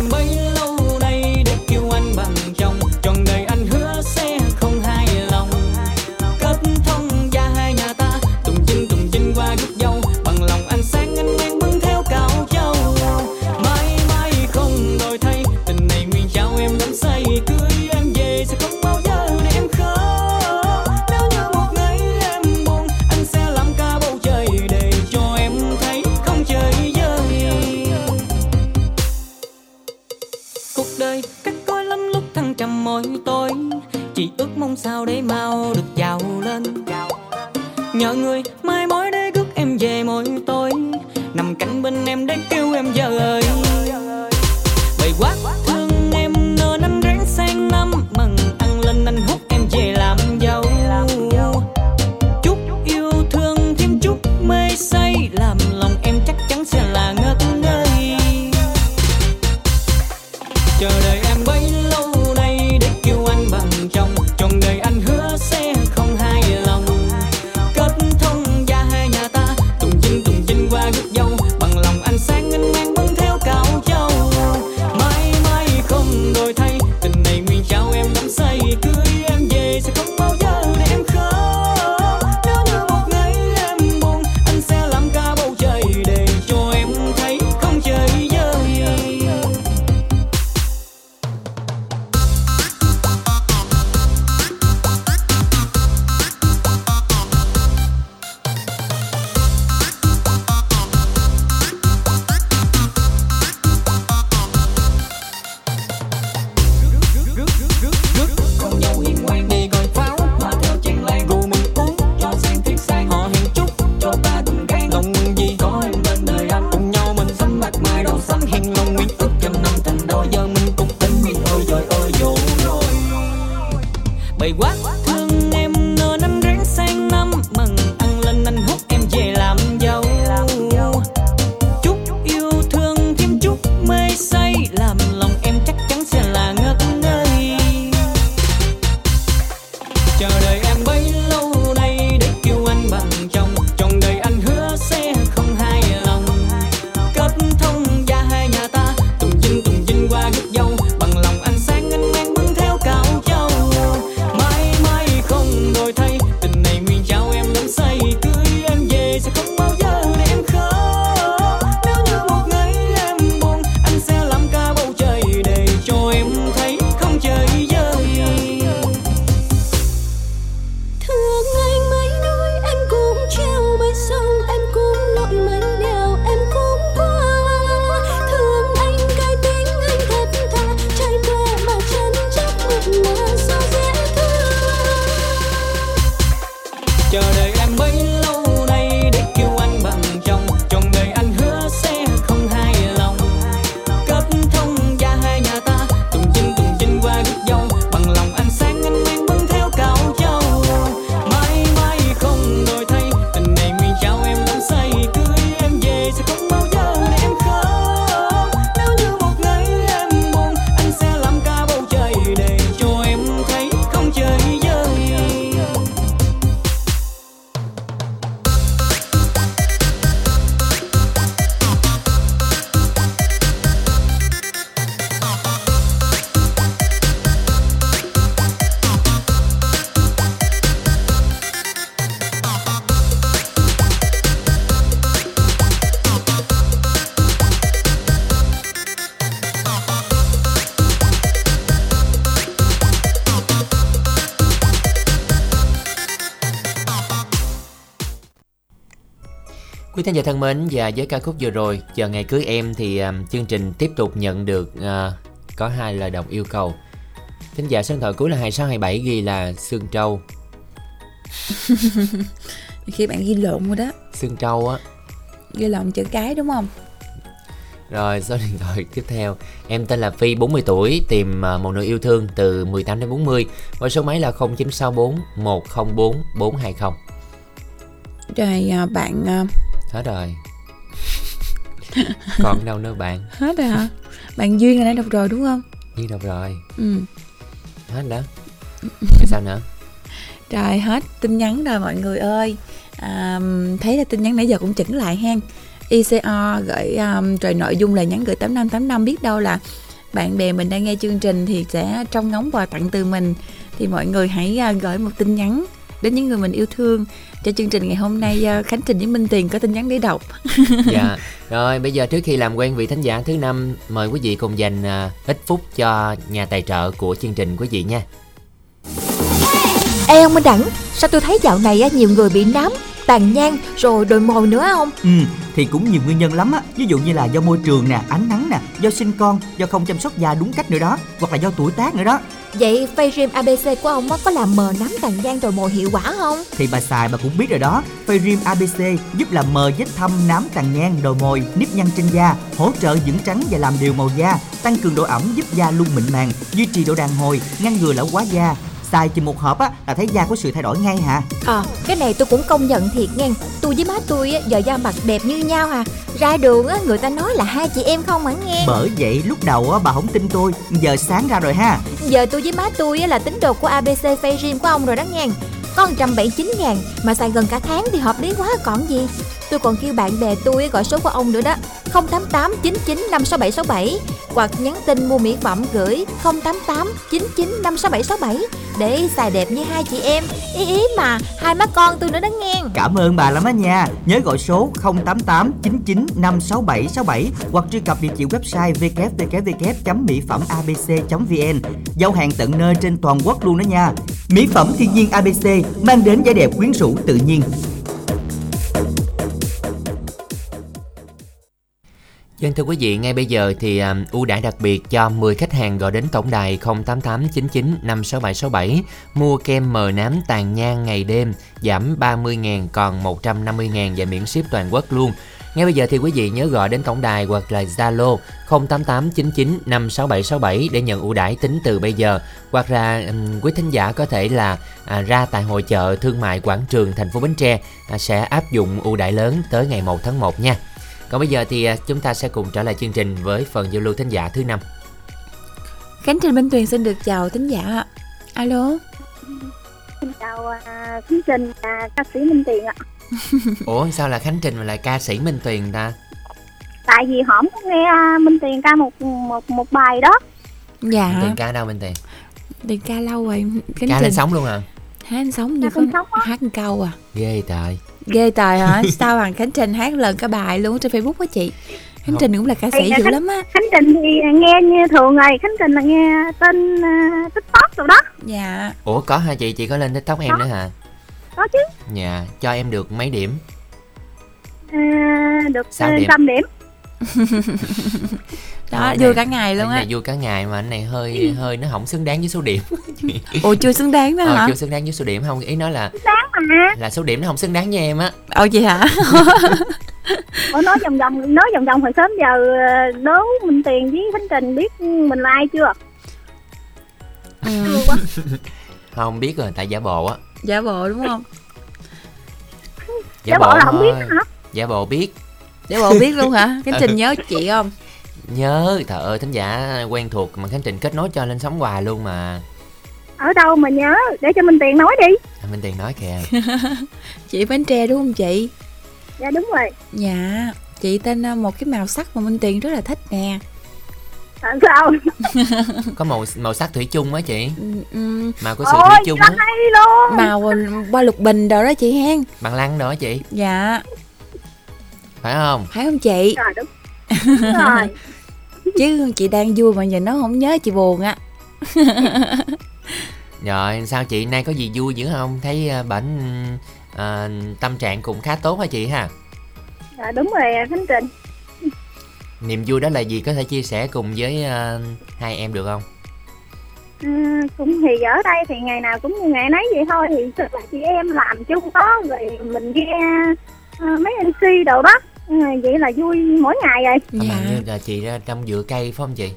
thính giả thân mến và với ca khúc vừa rồi chờ ngày cưới em thì um, chương trình tiếp tục nhận được uh, có hai lời đồng yêu cầu. Thính giả số điện thoại cuối là 2627 ghi là Sương Trâu. khi bạn ghi lộn rồi đó Sương Trâu á. ghi lộn chữ cái đúng không Rồi số điện thoại tiếp theo Em tên là Phi 40 tuổi Tìm uh, một nửa yêu thương từ 18 đến 40 Và số máy là 0964 104 420 rồi à, bạn à, Hết rồi. Còn đâu nữa bạn? Hết rồi hả? Bạn duyên là đã đọc rồi đúng không? Như đâu rồi. Ừ. Hết đó. Rồi sao nữa? Rồi hết. Tin nhắn rồi mọi người ơi. À, Thấy là tin nhắn nãy giờ cũng chỉnh lại hen. ICO gửi um, rồi nội dung là nhắn gửi 8585 biết đâu là bạn bè mình đang nghe chương trình thì sẽ trông ngóng quà tặng từ mình. Thì mọi người hãy uh, gửi một tin nhắn đến những người mình yêu thương. Cho chương trình ngày hôm nay uh, Khánh Trình với Minh Tiền có tin nhắn để đọc. Dạ. Rồi bây giờ trước khi làm quen vị thánh giả thứ năm Mời quý vị cùng dành à, ít phút cho nhà tài trợ của chương trình quý vị nha. Ê ông Minh Đẳng, sao tôi thấy dạo này á, nhiều người bị nám, tàn nhang rồi đồi mồi nữa không? Ừ, thì cũng nhiều nguyên nhân lắm á Ví dụ như là do môi trường nè, ánh nắng nè Do sinh con, do không chăm sóc da đúng cách nữa đó Hoặc là do tuổi tác nữa đó Vậy Face ABC của ông có làm mờ nám tàn nhang đồi mồi hiệu quả không? Thì bà xài bà cũng biết rồi đó Fairim ABC giúp làm mờ vết thâm, nám tàn nhang, đồi mồi, nếp nhăn trên da Hỗ trợ dưỡng trắng và làm đều màu da Tăng cường độ ẩm giúp da luôn mịn màng Duy trì độ đàn hồi, ngăn ngừa lão hóa da Xài chỉ một hộp á là thấy da có sự thay đổi ngay hả? Ờ, cái này tôi cũng công nhận thiệt nghe. Tôi với má tôi á, giờ da mặt đẹp như nhau à. Ra đường á, người ta nói là hai chị em không hả nghe? Bởi vậy lúc đầu á bà không tin tôi Giờ sáng ra rồi ha. Giờ tôi với má tôi á, là tín đồ của ABC Face Gym của ông rồi đó nghe. Có 179 ngàn mà xài gần cả tháng thì hợp lý quá còn gì Tôi còn kêu bạn bè tôi gọi số của ông nữa đó 088 99 56767 Hoặc nhắn tin mua mỹ phẩm gửi 088 99 56767 Để xài đẹp như hai chị em. Ý ý mà, hai má con tôi nữa đó nghe. Cảm ơn bà lắm á nha. Nhớ gọi số 088 99 56767 Hoặc truy cập địa chỉ website www.mỹ phẩm abc.vn Giao hàng tận nơi trên toàn quốc luôn đó nha. Mỹ phẩm thiên nhiên ABC Mang đến vẻ đẹp quyến rũ tự nhiên. Vâng thưa quý vị, ngay bây giờ thì um, ưu đãi đặc biệt cho 10 khách hàng gọi đến tổng đài 08899 56767 mua kem mờ nám tàn nhang ngày đêm giảm 30.000 còn 150.000 và miễn ship toàn quốc luôn. Ngay bây giờ thì quý vị nhớ gọi đến tổng đài hoặc là Zalo 08899 56767 để nhận ưu đãi tính từ bây giờ hoặc là um, quý thính giả có thể là à, ra tại hội chợ thương mại quảng trường thành phố Bến Tre à, sẽ áp dụng ưu đãi lớn tới ngày 1 tháng 1 nha. Còn bây giờ thì à, chúng ta sẽ cùng trở lại chương trình với phần giao lưu thính giả thứ năm. Khánh Trình Minh Tuyền xin được chào thính giả ạ. Alo Xin chào à, Khánh Trình và ca sĩ Minh Tiền ạ. Ủa sao là Khánh Trình mà lại ca sĩ Minh Tuyền ta? Tại vì hổm có nghe à, Minh Tiền ca một một một bài đó. Dạ Minh Tuyền ca đâu Minh Tuyền? Tiền ca lâu rồi Khánh Ca Trình lên sóng luôn à? Hát lên sóng lên có hát câu à Ghê trời. Ghê tài hả? Sao Hoàng Khánh Trình hát lần cả bài luôn trên Facebook á chị Khánh. Trình cũng là ca sĩ à, dữ Khánh- lắm á Khánh Trình thì nghe như thường rồi, Khánh Trình là nghe tên à, TikTok rồi đó. Dạ Ủa có hả chị? Chị có lên TikTok em nữa hả? Có chứ. Dạ, cho em được mấy điểm? À, được Sáu à, điểm. trăm điểm. đó Anh vui này- cả ngày luôn á. vui cả ngày mà anh này hơi hơi nó không xứng đáng với số điểm. Ủa chưa xứng đáng đó ờ, hả? chưa xứng đáng với số điểm không ý nói là Đáng mà. là số điểm nó không xứng đáng với em á. Ồ vậy hả? Ủa nói vòng vòng nói vòng vòng hồi sớm giờ ờ, đố Minh Tiền với Khánh Trình biết mình là ai chưa? ừ. không biết rồi tại giả bộ á. Giả bộ đúng không? Giả bộ là không biết hả? giả bộ biết. Giả bộ biết luôn hả? Khánh Trình Ừ. nhớ chị không nhớ trời ơi thính giả quen thuộc mà khánh trình kết nối cho lên sóng hoài luôn mà. Ở đâu mà nhớ? Để cho Minh Tiền nói đi. à, minh tiền nói kìa. Chị bánh tre đúng không chị? Dạ đúng rồi. dạ chị tên ờ, một cái màu sắc mà minh tiền rất là thích nè. À, sao? có màu màu sắc thủy chung á chị. Ừ, màu của sự Ôi, thủy chung á. màu qua lục bình đồ đó chị hen bằng lăng đó chị. Dạ. Phải không? Phải không chị? Rồi đúng. Đúng rồi. chứ chị đang vui mà giờ nó không nhớ chị buồn á. Rồi sao chị? Nay có gì vui dữ không? Thấy uh, bển ờ, tâm trạng cũng khá tốt hả chị ha? Dạ đúng rồi Khánh Trình. niềm vui đó là gì? Có thể chia sẻ cùng với ờ, hai em được không? Ừ, cũng thì ở đây thì ngày nào cũng như ngày nấy vậy thôi. Thì thực là chị em làm chung đó rồi mình nghe ờ, mấy MC đồ đó Ừ, vậy là vui mỗi ngày rồi. Dạ. Mà như là chị ra trong dựa cây phải không chị?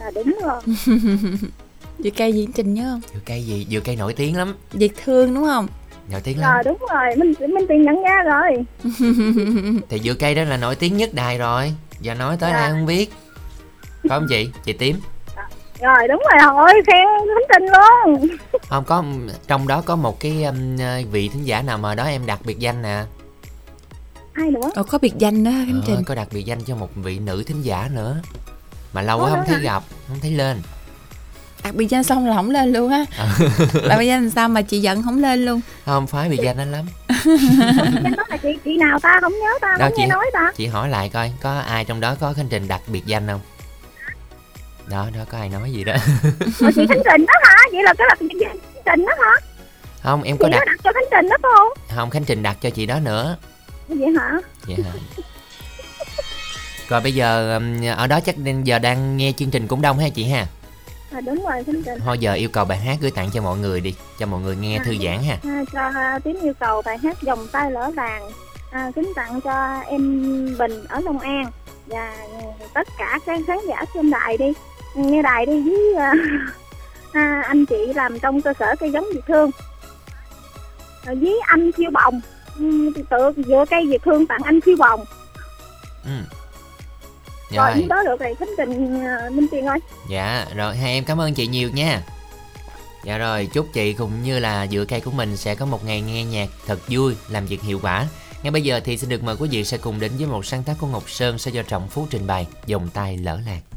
À, đúng rồi. Dừa cây diễn trình nhớ không? Dựa cây gì? Dựa cây nổi tiếng lắm. Việt thương đúng không? Nổi tiếng lắm. Rồi đúng rồi. Minh minh tiền nhận ra rồi. Thì dựa cây đó là nổi tiếng nhất đài rồi. Giờ nói tới Dạ. ai không biết. Phải không chị? Chị tím. Rồi đúng rồi. Thôi khen Khánh Trình luôn. Không có trong đó có một cái um, vị thính giả nào mà đó em đặc biệt danh nè ai nữa. Ồ, có biệt danh đó Khánh Ờ, Trình. có đặc biệt danh cho một vị nữ thính giả nữa. Mà lâu quá không thấy hả? gặp không thấy lên. Đặc biệt danh xong là không lên luôn á. Đặc biệt danh sao mà chị giận không lên luôn. Không phải biệt danh anh lắm. Đó là chị chị nào ta không nhớ ta Đâu không nghe nói ta. chị hỏi lại coi có ai trong đó có khánh trình đặc biệt danh không? Đó đó có ai nói gì đó. Chị Khánh Trình đó hả? Vậy là cái là chị Khánh Trình đó hả? Không em chị có đặt đặt cho Khánh Trình đó không không khánh trình đặt cho chị đó nữa vậy hả? Vậy hả rồi bây giờ ở đó chắc giờ đang nghe chương trình cũng đông ha chị ha. À, đúng rồi Khánh Trình thôi giờ yêu cầu bài hát gửi tặng cho mọi người đi cho mọi người nghe thư giãn ha. À, cho à, tím yêu cầu bài hát dòng tay lỡ làng à, kính tặng cho em Bình ở Long An và tất cả các khán giả trên đài đi. Nghe đài đi với à, à, anh chị làm trong cơ sở cây giống Việt Thương với anh Chiêu Bồng tự dựa cây Việt Thương tặng anh Chiêu Bồng ừ. rồi rồi. đó được rồi khánh trình à, Minh Tiền ơi. Dạ rồi hai em cảm ơn chị nhiều nha. Dạ rồi chúc chị cũng như là dựa cây của mình sẽ có một ngày nghe nhạc thật vui làm việc hiệu quả. Ngay bây giờ thì xin được mời quý vị sẽ cùng đến với một sáng tác của Ngọc Sơn sẽ do Trọng Phú trình bày. Dòng tay lỡ lạc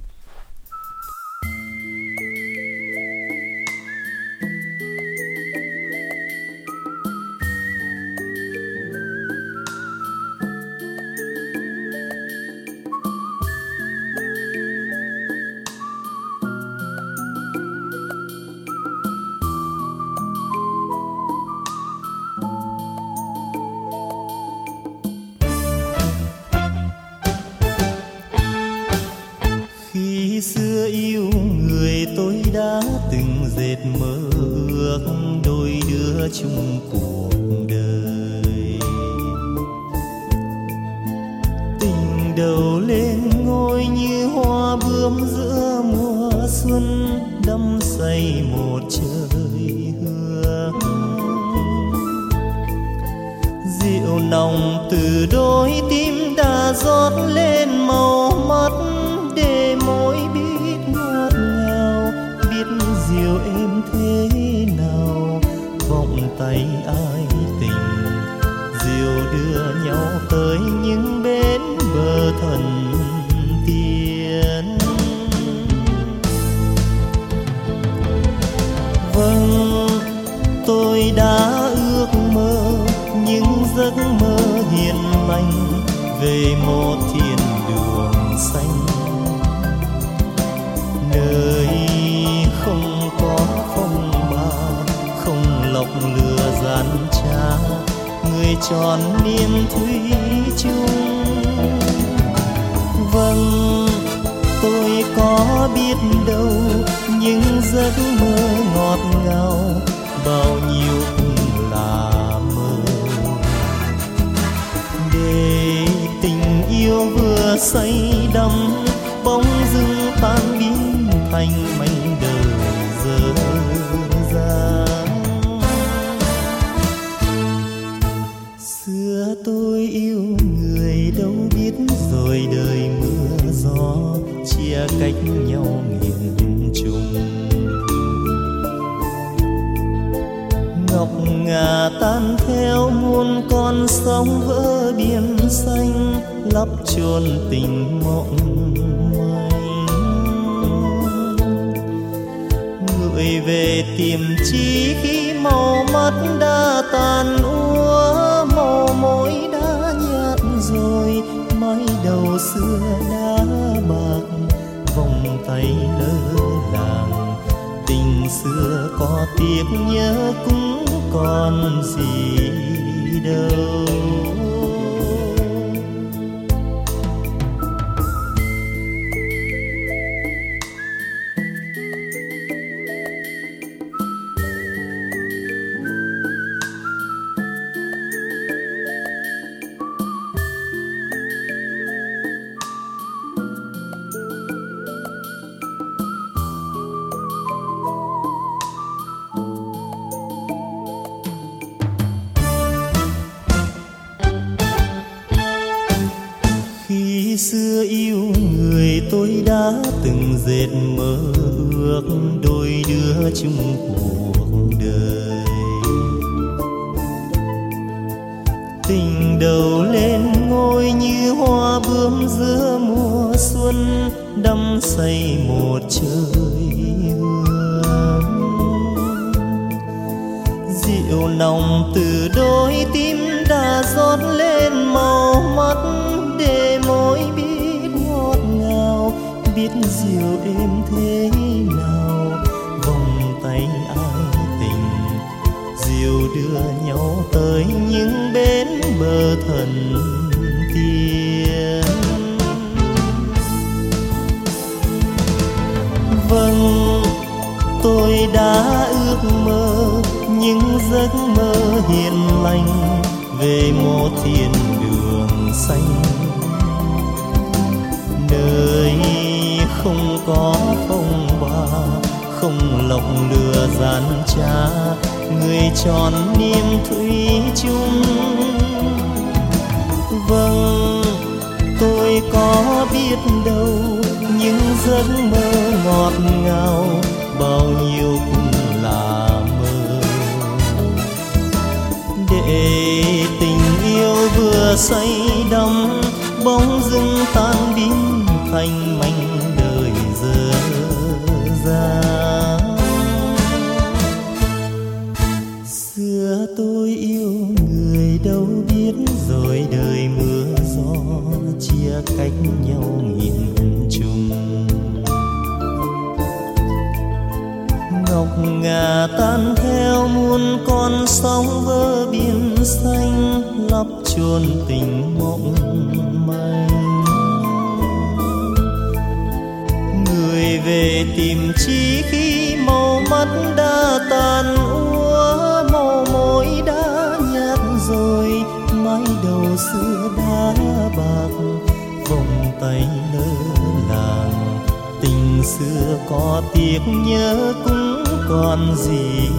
xưa có tiếc nhớ cũng còn gì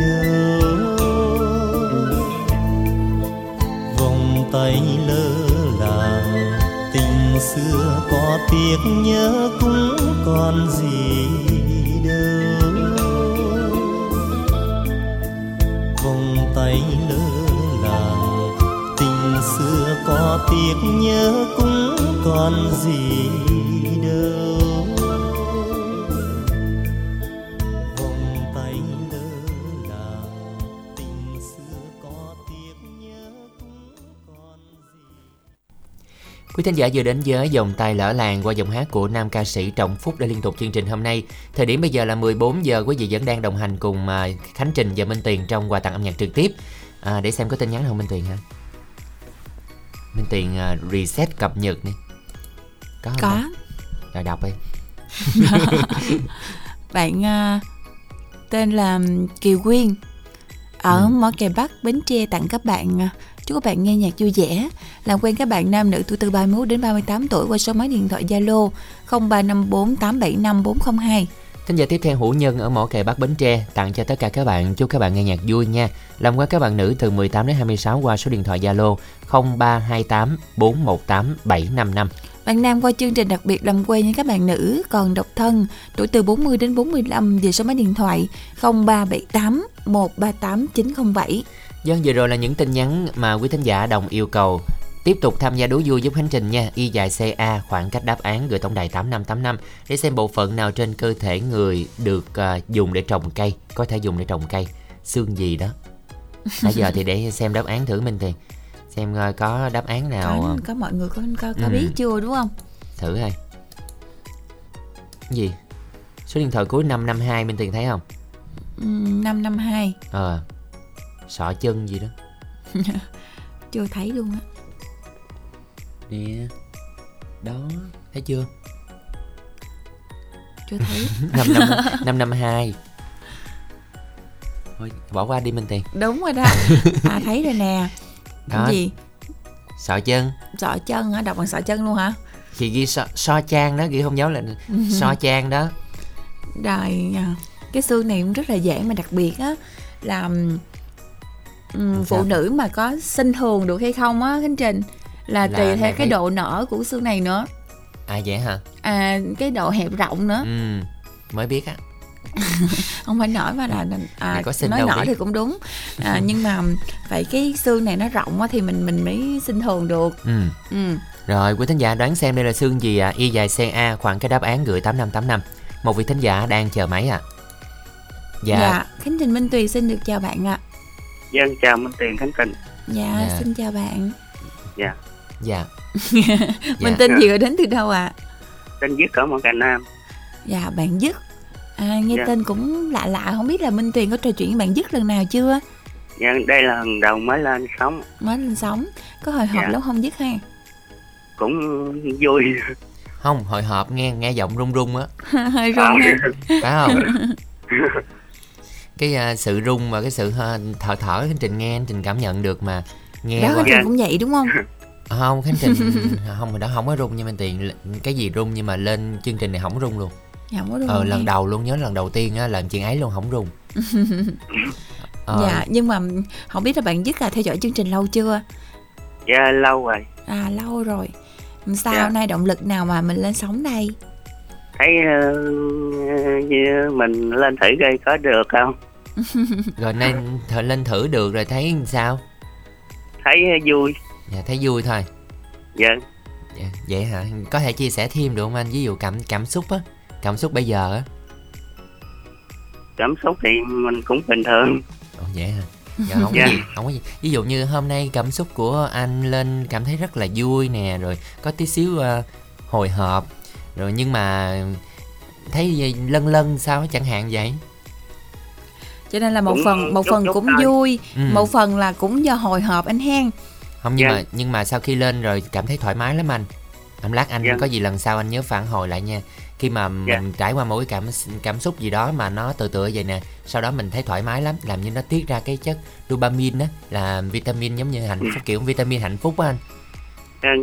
đâu vòng tay lơ làng tình xưa có tiếc nhớ cũng còn gì đâu vòng tay lơ làng tình xưa có tiếc nhớ cũng còn gì đâu. Quý thính giả vừa đến với dòng tay lỡ làng qua giọng hát của nam ca sĩ Trọng Phúc đã liên tục chương trình hôm nay. Thời điểm bây giờ là 14 giờ quý vị vẫn đang đồng hành cùng à, Khánh Trình và Minh tiền trong quà tặng âm nhạc trực tiếp. À, để xem có tin nhắn không Minh tiền ha. Minh tiền uh, à, reset cập nhật đi. Có? Có. Rồi đọc đi. Bạn uh, tên là Kiều Quyên ở ừ. Mỏ Kè Bắc Bến Tre tặng các bạn uh, chúc các bạn nghe nhạc vui vẻ làm quen các bạn nam nữ tuổi từ 31 đến 38 tuổi qua số máy điện thoại Zalo 0354 875 402 Thính giả tiếp theo Hữu Nhân ở mỏ kè Bắc Bến Tre tặng cho tất cả các bạn chúc các bạn nghe nhạc vui nha. Làm quen các bạn nữ từ 18 đến 26 qua số điện thoại Zalo 0328 418 755. Bạn nam qua chương trình đặc biệt làm quen với các bạn nữ còn độc thân tuổi từ 40 đến 45 về số máy điện thoại 0378 138 907. Dân vừa rồi là những tin nhắn mà quý thính giả đồng yêu cầu. Tiếp tục tham gia đố vui giúp Khánh Trình nha. Y dài CA khoảng cách đáp án gửi tổng đài 8585 để xem bộ phận nào trên cơ thể người được à, dùng để trồng cây, có thể dùng để trồng cây. Xương gì đó. Bây giờ thì để xem đáp án thử mình thì xem à, có đáp án nào Có, à, có mọi người có có, có Ừ. biết chưa đúng không? thử. Cái gì? Số điện thoại cuối 552 mình tiền thấy không? Ừm, 552 Ờ. Sọ chân gì đó. chưa thấy luôn á. Nè. Đó, thấy chưa? Chưa thấy. 552 552 Thôi bỏ qua đi Minh Tiền đúng rồi đó. À thấy rồi nè. Đó. Cái gì? Sọ chân Sọ chân hả? Đọc bằng sọ chân luôn hả? Chị ghi so, so trang đó Ghi không nhớ là so trang đó Rồi à, cái xương này cũng rất là dễ mà đặc biệt á là Làm phụ nữ mà có sinh thường được hay không á Khánh Trình là, Là tùy theo cái độ nở của xương này nữa. À vậy hả? À cái độ hẹp rộng nữa. Ừ Mới biết á. Không phải nở mà là à, có nói nở biết. thì cũng đúng. À, nhưng mà phải cái xương này nó rộng á thì mình mình mới sinh thường được. Ừ. Ừ. Rồi quý thính giả đoán xem đây là xương gì à Y dài CA khoảng cái đáp án gửi 8585 Một vị thính giả đang chờ máy à dạ. Dạ, Khánh Trình Minh Tùy xin được chào bạn ạ Dân chào Minh Tiền Khánh Trình. dạ, Dạ. xin chào bạn Dạ. dạ mình Dạ. tên gì rồi đến từ đâu ạ Tên viết ở Mỏ Cày Nam. Dạ bạn Dứt à, Nghe Dạ. tên cũng lạ lạ Không biết là Minh Tuyền có trò chuyện với bạn Dứt lần nào chưa Dạ, đây là lần đầu mới lên sống. Mới lên sóng Có hồi hộp Dạ. lắm không Dứt ha Cũng vui. Không, hồi hộp nghe nghe giọng run run á Hơi run ha Phải không Cái à, sự run và cái sự à, thở thở Khánh Trình nghe Khánh Trình cảm nhận được mà Nghe Đó Khánh Trình cũng vậy đúng không? À, không Khánh Trình không hồi đó không có rung như Minh Tiền cái gì rung nhưng mà lên chương trình này không rung luôn. Dạ không có run ờ lần ha. đầu luôn nhớ lần đầu tiên á lần chuyện ấy luôn không rung. Ờ, Dạ nhưng mà không biết là bạn Dứt là theo dõi chương trình lâu chưa? Dạ, lâu rồi. À lâu rồi. Sao Dạ. nay động lực nào mà mình lên sóng đây Thấy ờ, như mình lên thử coi có được không? rồi nên thử lên thử được rồi thấy sao Thấy vui. dạ, thấy vui thôi Dạ. dạ, vậy hả có thể chia sẻ thêm được không anh ví dụ cảm cảm xúc á cảm xúc bây giờ á Cảm xúc thì mình cũng bình thường. Ồ, vậy hả dạ, không có Dạ. gì không có gì ví dụ như hôm nay cảm xúc của anh lên cảm thấy rất là vui nè rồi có tí xíu ờ, hồi hộp rồi nhưng mà thấy gì lân lân sao chẳng hạn vậy Cho nên là một Cũng phần một chút phần chút cũng thôi. vui Ừ. Một phần là cũng do hồi hộp anh hen không nhưng Dạ. mà nhưng mà sau khi lên rồi cảm thấy thoải mái lắm anh anh lát anh Dạ. có gì lần sau anh nhớ phản hồi lại nha khi mà Dạ. mình trải qua một cái cảm cảm xúc gì đó mà nó tự tựa vậy nè sau đó mình thấy thoải mái lắm làm như nó tiết ra cái chất dopamine á là vitamin giống như hạnh phúc kiểu vitamin hạnh phúc á anh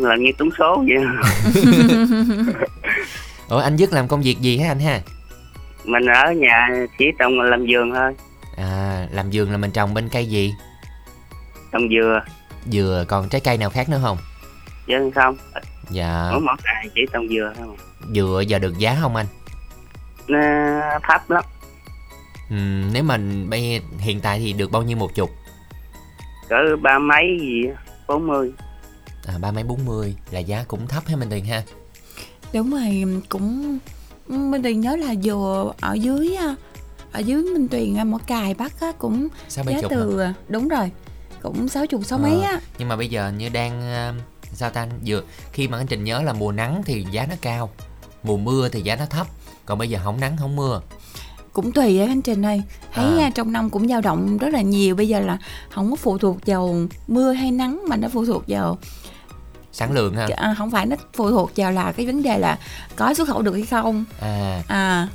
Là như trúng số vậy. ủa anh dứt làm công việc gì hả anh ha mình ở nhà chỉ trồng làm vườn thôi. à làm vườn là mình trồng bên cây gì Trồng dừa. dừa còn trái cây nào khác nữa không Chứ không. dạ Ở Mỏ Cày chỉ trồng dừa thôi. dừa giờ được giá không anh Nó thấp lắm. Ừm, nếu mà bây hiện tại thì được bao nhiêu một chục Cỡ ba mấy gì á, bốn mươi. à ba mấy bốn mươi là giá cũng thấp hay mình tiền ha Đúng rồi cũng Minh Tuyền nhớ là vừa ở dưới Ở dưới Minh Tuyền à, Mỏ Cài Bắc á, cũng bảy giá từ à, Đúng rồi Cũng sáu chục sáu mấy Ờ, á. nhưng mà bây giờ như đang sao ta vừa khi mà anh trình nhớ là mùa nắng thì giá nó cao mùa mưa thì giá nó thấp còn bây giờ không nắng không mưa. Cũng tùy á anh Trình ơi thấy à. trong năm cũng dao động rất là nhiều bây giờ là không có phụ thuộc vào mưa hay nắng mà nó phụ thuộc vào sản lượng ha? À, không phải nó phụ thuộc vào là cái vấn đề là có xuất khẩu được hay không. À. À.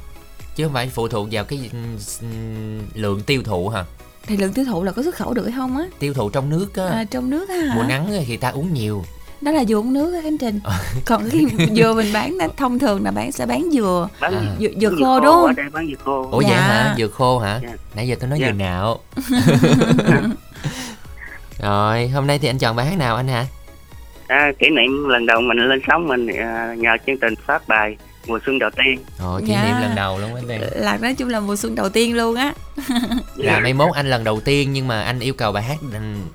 Chứ không phải phụ thuộc vào cái ừm, lượng tiêu thụ hả? Thì lượng tiêu thụ là có xuất khẩu được hay không á? Tiêu thụ trong nước á. À, trong nước á hả? Mùa nắng thì ta uống nhiều. Đó là dừa uống nước á khánh trình. Ờ. còn cái dừa mình bán là thông thường là bán sẽ bán dừa bán À. dừa, dừa khô đúng không? bán dừa khô. Ủa vậy Dạ. hả? Dừa khô hả? Dạ. nãy giờ tôi nói Dạ. dừa nạo. Rồi hôm nay thì anh chọn bài hát nào anh hả à, kỷ niệm lần đầu mình lên sóng mình à, nhờ chương trình phát bài mùa xuân đầu tiên. Ồ, kỷ Dạ. niệm lần đầu luôn anh Tiên là nói chung là mùa xuân đầu tiên luôn á. Là mai mốt anh lần đầu tiên nhưng mà anh yêu cầu bài hát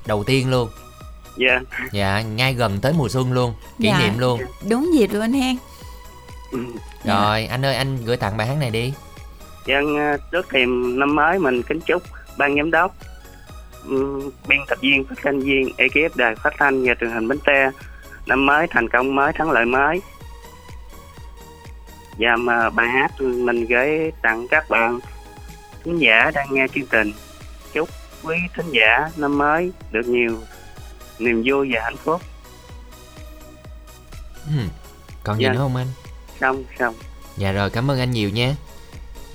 đầu tiên luôn. Dạ. Dạ ngay gần tới mùa xuân luôn kỷ Dạ. niệm luôn. Đúng dịp luôn anh hen. Ừ. rồi anh ơi anh gửi tặng bài hát này đi. Dân à, trước thềm năm mới mình kính chúc ban giám đốc biên tập viên phát thanh viên ekip đài phát thanh và truyền hình Bến Tre. Năm mới thành công mới thắng lợi mới. Và mà bài hát mình gửi tặng các bạn khán giả đang nghe chương trình. Chúc quý thính giả năm mới được nhiều niềm vui và hạnh phúc. Ừ. còn gì Dạ. nữa không anh? Xong xong dạ rồi cảm ơn anh nhiều nhé.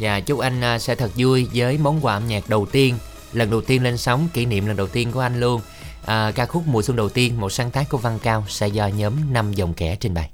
Và chúc anh à, sẽ thật vui với món quà âm nhạc đầu tiên lần đầu tiên lên sóng kỷ niệm lần đầu tiên của anh luôn. À, ca khúc mùa xuân đầu tiên một sáng tác của văn cao sẽ do nhóm năm dòng kẻ trình bày.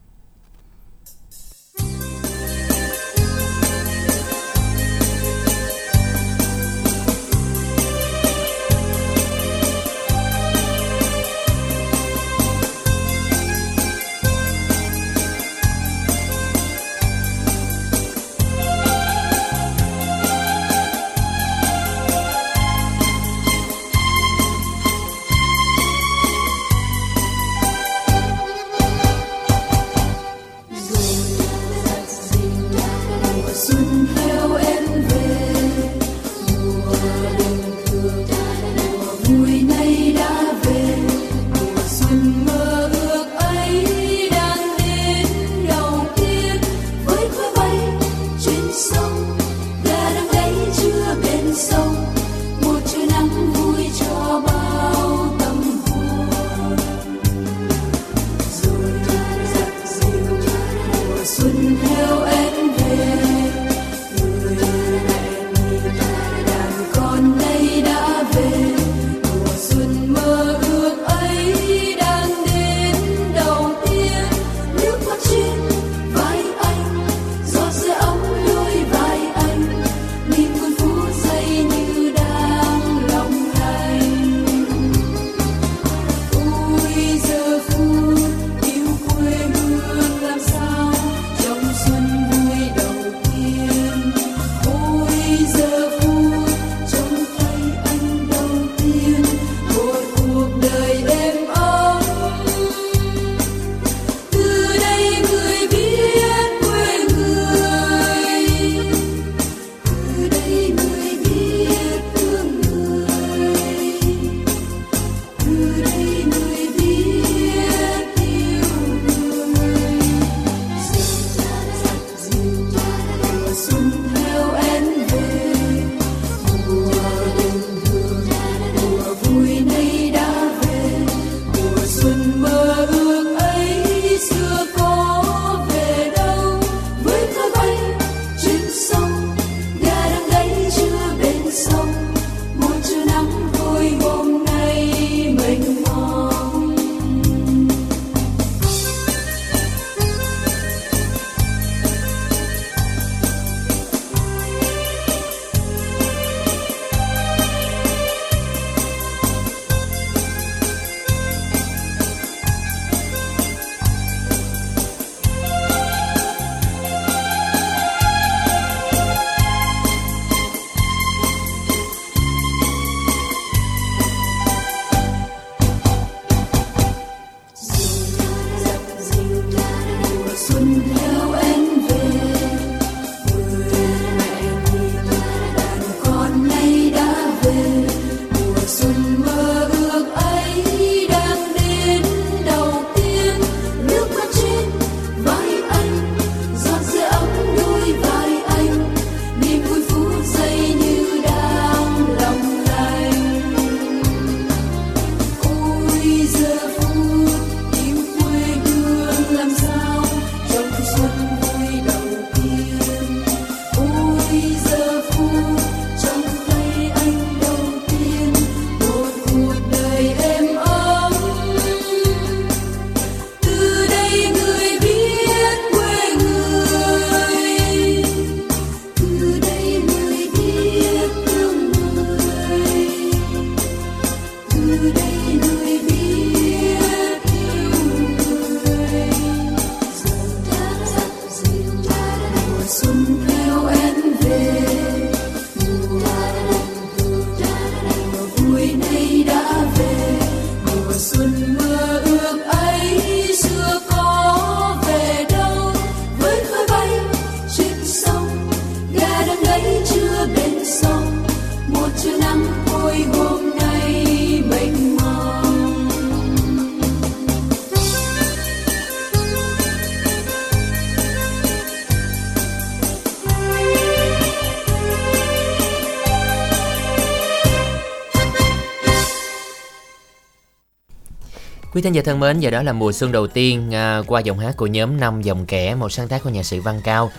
Thính giả thân mến, giờ đó là mùa xuân đầu tiên à, qua giọng hát của nhóm năm dòng kẻ, một sáng tác của nhạc sĩ Văn Cao.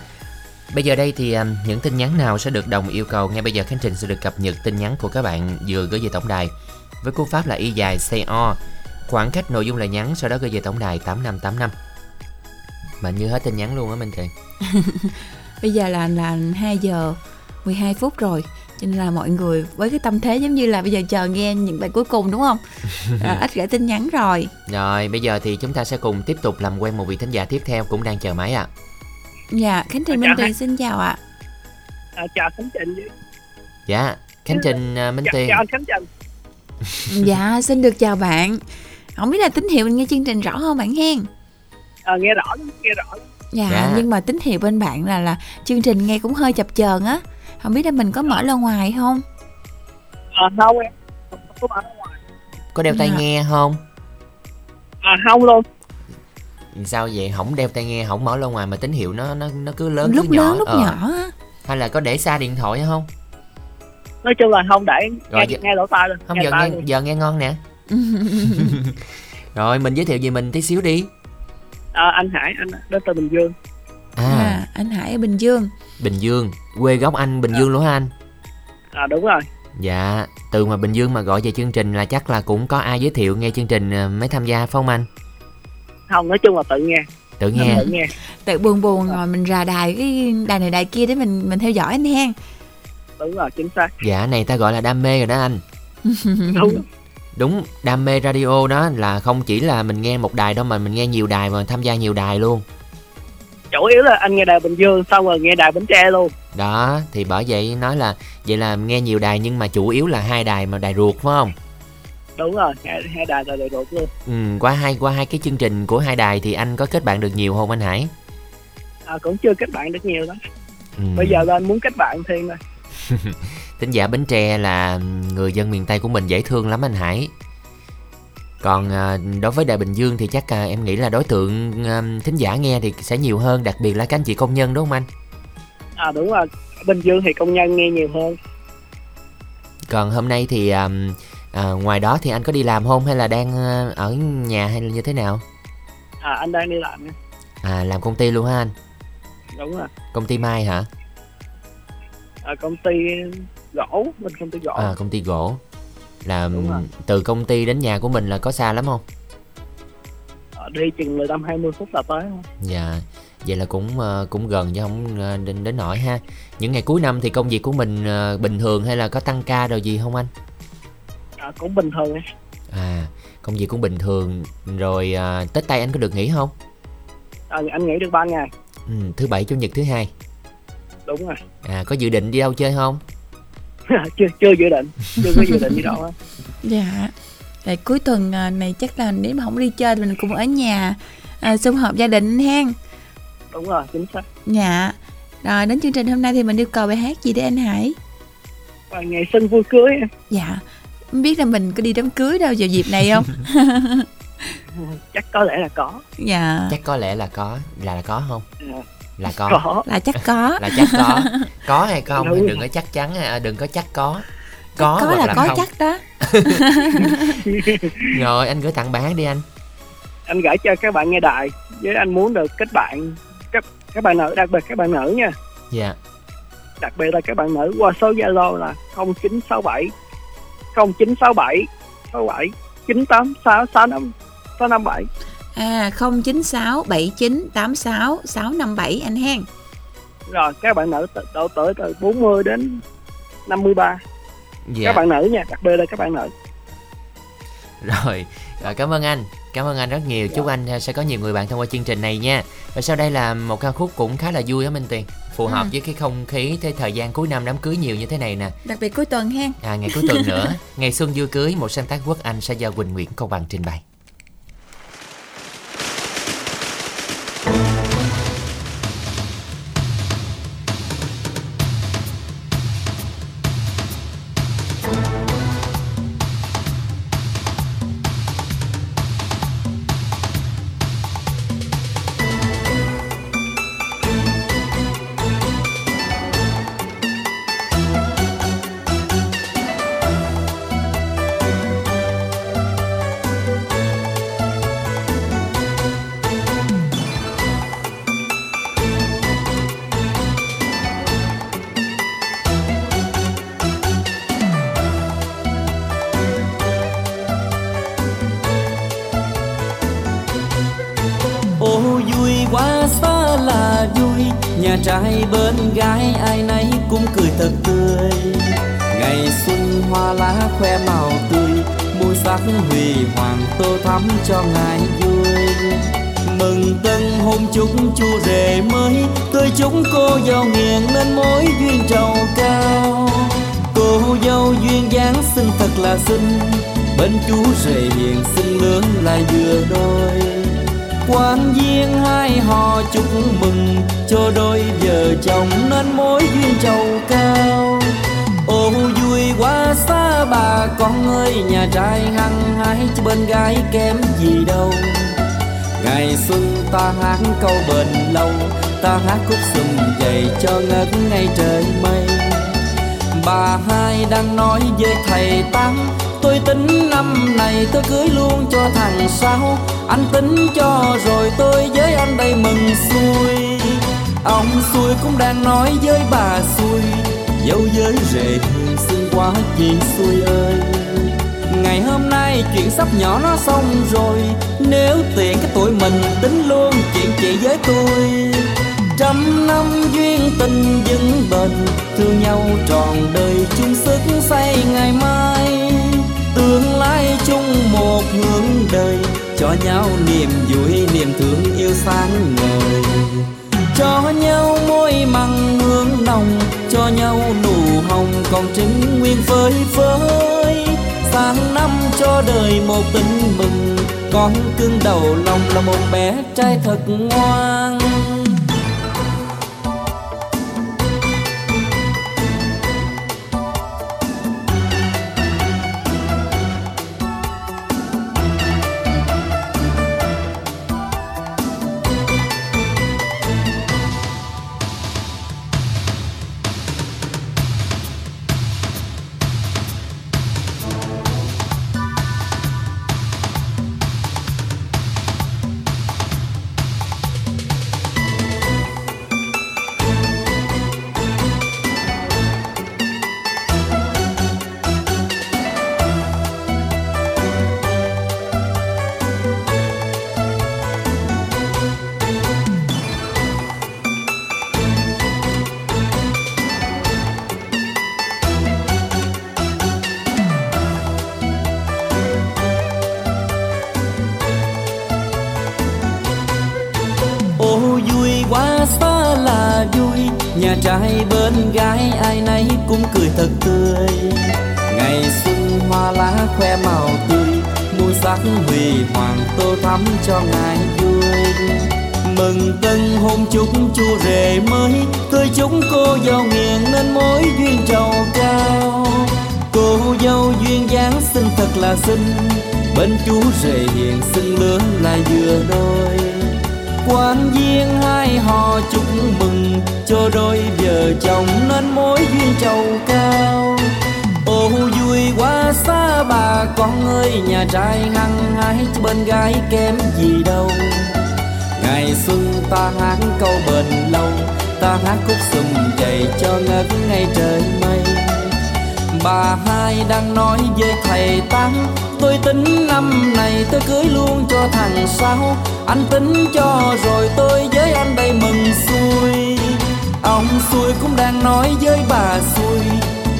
Bây giờ đây thì à, những tin nhắn nào sẽ được đồng yêu cầu? Ngay bây giờ Khánh Trình sẽ được cập nhật tin nhắn của các bạn vừa gửi về tổng đài. Với cú pháp là y dài CO khoảng cách nội dung là nhắn sau đó gửi về tổng đài 8585 mà như hết tin nhắn luôn á Minh Kỳ Bây giờ là là 2 giờ 12 phút rồi cho nên là mọi người với cái tâm thế giống như là bây giờ chờ nghe những bài cuối cùng đúng không? À, ít gửi tin nhắn rồi. Rồi bây giờ thì chúng ta sẽ cùng tiếp tục làm quen một vị thính giả tiếp theo cũng đang chờ máy ạ Dạ, Khánh Trình Minh chào Tuyền xin chào ạ. À, chào Khánh Trình. Dạ, Khánh Trình à, Minh Chào, Tuyền chào anh Khánh Trình. Dạ, xin được chào bạn. Không biết là tín hiệu mình nghe chương trình rõ không bạn hen? À, nghe rõ nghe rõ. Dạ, Dạ. nhưng mà tín hiệu bên bạn là là chương trình nghe cũng hơi chập chờn á. Không biết là mình có mở loa ngoài không? À, không em. Có mở ngoài. Có đeo tai Dạ. nghe không? À, không luôn. Sao vậy? Không đeo tai nghe, không mở loa ngoài mà tín hiệu nó nó nó cứ lớn lúc cứ nhỏ. lớn lúc Ờ. nhỏ á. Hay là có để xa điện thoại hay không? Nói chung là không để Rồi, nghe, giờ- nghe lỗ tai luôn. Không nghe giờ nghe luôn. giờ nghe ngon nè. Rồi mình giới thiệu về mình tí xíu đi. À, anh Hải, anh đến từ Bình Dương. À, À, anh Hải ở Bình Dương. Bình Dương, quê gốc anh Bình Dương luôn hả anh? À, đúng rồi. Dạ, từ mà Bình Dương mà gọi về chương trình là chắc là cũng có ai giới thiệu nghe chương trình à, mới tham gia phải không anh? Không, nói chung là tự nghe. Tự nghe. Tự nghe. Tự buồn buồn rồi mình rà đài cái đài này đài kia để mình mình theo dõi anh hen. Đúng rồi, chính xác. Dạ, này ta gọi là đam mê rồi đó anh. Đúng. Đúng, đam mê radio đó là không chỉ là mình nghe một đài đâu mà mình nghe nhiều đài và tham gia nhiều đài luôn. Chủ yếu là anh nghe đài Bình Dương, xong rồi nghe đài Bến Tre luôn. Đó, thì bởi vậy nói là vậy là nghe nhiều đài nhưng mà chủ yếu là hai đài mà đài ruột phải không? Đúng rồi, hai, hai đài là đầy đủ luôn. Ừ, qua hai qua hai cái chương trình của hai đài thì anh có kết bạn được nhiều không anh Hải? À, cũng chưa kết bạn được nhiều lắm. Ừ. Bây giờ là anh muốn kết bạn thêm rồi. Tính giả Bến Tre là người dân miền Tây của mình dễ thương lắm anh Hải. Còn à, đối với Đài Bình Dương thì chắc à, em nghĩ là đối tượng à, thính giả nghe thì sẽ nhiều hơn, đặc biệt là các anh chị công nhân đúng không anh? À, đúng rồi. Bình Dương thì công nhân nghe nhiều hơn. Còn hôm nay thì à, à, ngoài đó thì anh có đi làm không hay là đang à, ở nhà hay là như thế nào? À, anh đang đi làm nha. À làm công ty luôn hả anh? Đúng rồi. Công ty Mai hả? À, công ty gỗ, bên công ty gỗ. À công ty gỗ. Là từ công ty đến nhà của mình là có xa lắm không? À, đi chừng 15-20 phút là tới thôi. Dạ, vậy là cũng ờ, cũng gần chứ không ờ, đến đến nỗi ha. Những ngày cuối năm thì công việc của mình ờ, bình thường hay là có tăng ca rồi gì không anh? À, cũng bình thường. À, công việc cũng bình thường. Rồi ờ, Tết Tây anh có được nghỉ không? À, anh nghỉ được 3 ngày. Ừ, thứ bảy, chủ nhật, thứ hai. Đúng rồi. À, có dự định đi đâu chơi không? chưa chưa dự định, chưa có dự định đi đâu á. Dạ. Rồi cuối tuần à, này chắc là nếu mà không đi chơi thì mình cùng ở nhà à, sum họp gia đình hen. Đúng rồi, chính xác. Dạ. Rồi đến chương trình hôm nay thì mình yêu cầu bài hát gì để anh Hải? Và ngày sinh vui cưới em. Dạ. Không biết là mình có đi đám cưới đâu vào dịp này không? Chắc có lẽ là có. dạ. Chắc có lẽ là có, là, là có không? Dạ. Là có. Có. Là chắc có. Là chắc có. Có hay không? Đúng. Đừng có chắc chắn, à, đừng có chắc có. Có, có hoặc là, là có không. chắc đó. Rồi anh gửi tặng bài hát đi anh. Anh gửi cho các bạn nghe đài với anh muốn được kết bạn các bạn nữ đặc biệt các bạn nữ nha. Dạ. Đặc biệt là các bạn nữ qua số Zalo là 0967 0967 67 986 65 657. À 096 79 86 657 anh hen. Rồi các bạn nữ độ tuổi từ 40 đến 53. Dạ. Các bạn nữ nha, đặc biệt là các bạn nữ. Rồi, rồi cảm ơn anh. Cảm ơn anh rất nhiều. Chúc anh à, sẽ có nhiều người bạn thông qua chương trình này nha. Và sau đây là một ca khúc cũng khá là vui á Minh Tiền. Phù hợp Ừ. với cái không khí cái thời gian cuối năm đám cưới nhiều như thế này nè. Đặc biệt cuối tuần hen. À ngày cuối tuần nữa, ngày xuân vui cưới một sáng tác quốc Anh sẽ do Quỳnh Nguyễn Công Bằng trình bày. Trai bên gái ai nấy cũng cười thật tươi. Ngày xuân hoa lá khoe màu tươi mùi sắc huy hoàng tô thắm cho ngày vui. Mừng tân hôn chúng chu rể mới tươi chúng cô dâu nghiền nên mối duyên trầu cao. Cô dâu duyên dáng xinh thật là xinh, bên chú rể hiền xinh lớn lại vừa đôi quan viên hai họ chúc mừng, cho đôi vợ chồng nên mối duyên trầu cao. Ô vui quá xa bà con ơi, nhà trai hăng hái chứ bên gái kém gì đâu. Ngày xuân ta hát câu bền lâu, ta hát khúc sum dậy cho ngất ngay trời mây. Bà hai đang nói với thầy tám, tôi tính năm này tôi cưới luôn cho thằng sáu anh tính cho rồi tôi với anh đây mừng xuôi. Ông xuôi cũng đang nói với bà xuôi dâu với rể hiền xinh quá chị xuôi ơi. Ngày hôm nay chuyện sắp nhỏ nó xong rồi, nếu tiện cái tuổi mình tính luôn chuyện chị với tôi. Trăm năm duyên tình vững bền, thương nhau trọn đời chung sức xây ngày mai. Tương lai chung một hướng đời cho nhau niềm vui, niềm thương yêu sáng ngời. Cho nhau môi mặn hương nồng, cho nhau nụ hồng còn trứng nguyên phơi phới. Sang năm cho đời một tình mừng, con cưng đầu lòng là một bé trai thật ngoan. Nhà trai bên gái ai nấy cũng cười thật tươi. Ngày xuân hoa lá khoe màu tươi mùi sắc huy hoàng tô thắm cho ngày vui. Mừng tân hôn chúc chu rể mới tươi chúng cô dâu nghiền nên mối duyên trầu cao. Cô dâu duyên dáng xinh thật là xinh, bên chú rể hiền xinh lớn là vừa đôi quan viên hai họ chúc mừng, cho đôi vợ chồng nên mối duyên trầu cao. Ô vui quá xa bà con ơi, nhà trai hăng hái chứ bên gái kém gì đâu. Ngày xuân ta hát câu bền lâu, ta hát khúc sùng dậy cho ngất ngay trời mây. Bà hai đang nói với thầy tám tôi tính năm này tôi cưới luôn cho thằng sau anh tính cho rồi tôi với anh đây mừng xuôi. Ông xuôi cũng đang nói với bà xuôi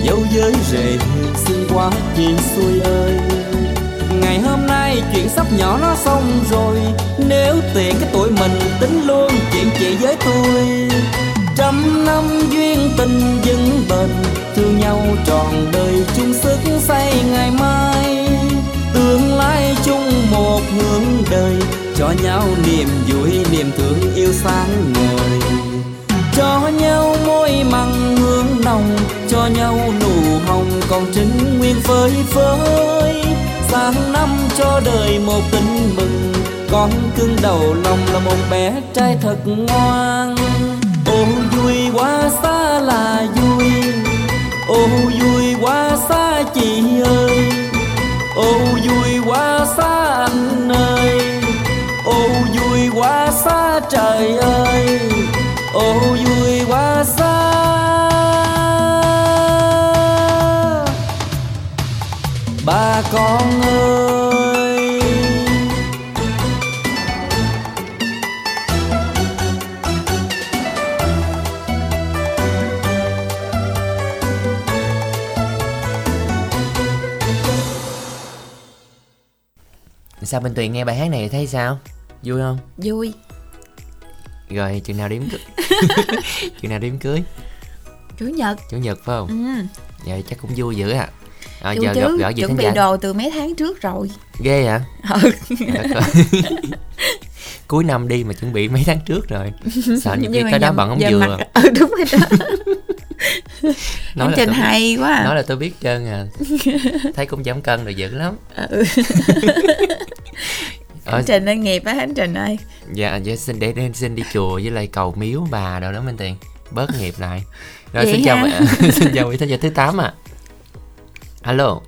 dâu giới rể xin quá chị xuôi ơi. Ngày hôm nay chuyện sắp nhỏ nó xong rồi, nếu tiện cái tuổi mình tính luôn chuyện chị với tôi. Trăm năm duyên tình vững bền, thương nhau trọn đời chung sức xây ngày mai tương chung một hướng đời. Cho nhau niềm vui, niềm thương yêu sáng ngời. Cho nhau môi mặn hương nồng, cho nhau nụ hồng còn trinh nguyên phơi phới. Sang năm cho đời một tình mừng, con cưng đầu lòng là một bé trai thật ngoan. Ô vui quá xa là vui, ô vui quá xa chị ơi. Ô vui quá xa anh ơi. Ô, vui quá xa trời ơi. Ô, vui quá xa. Bà con ơi sao Minh Tuyền nghe bài hát này thấy sao? Vui không? Vui. Rồi chừng nào đếm cưới chừng nào đếm cưới? Chủ nhật. Chủ nhật phải không? Ừ. Vậy chắc cũng vui dữ à, à giờ gặp chứ gỡ gì chuẩn bị giả? đồ từ mấy tháng trước rồi. Ghê hả? Ừ. Ơi. cuối năm đi mà chuẩn bị mấy tháng trước rồi. Sợ nhiều khi tới đó bận không vừa. ừ đúng rồi đó Nói biết- hay quá à. nói là tôi biết trơn à. Thấy cũng giảm cân rồi dữ lắm. Ừ. Ờ, hành trình ơi nghiệp á hành trình ơi. Dạ dạ xin để, để xin đi chùa với lại cầu miếu bà đâu đó minh tiền. Bớt nghiệp lại. Rồi Vậy xin chào ha? xin chào vị thính giả thứ 8 à alo.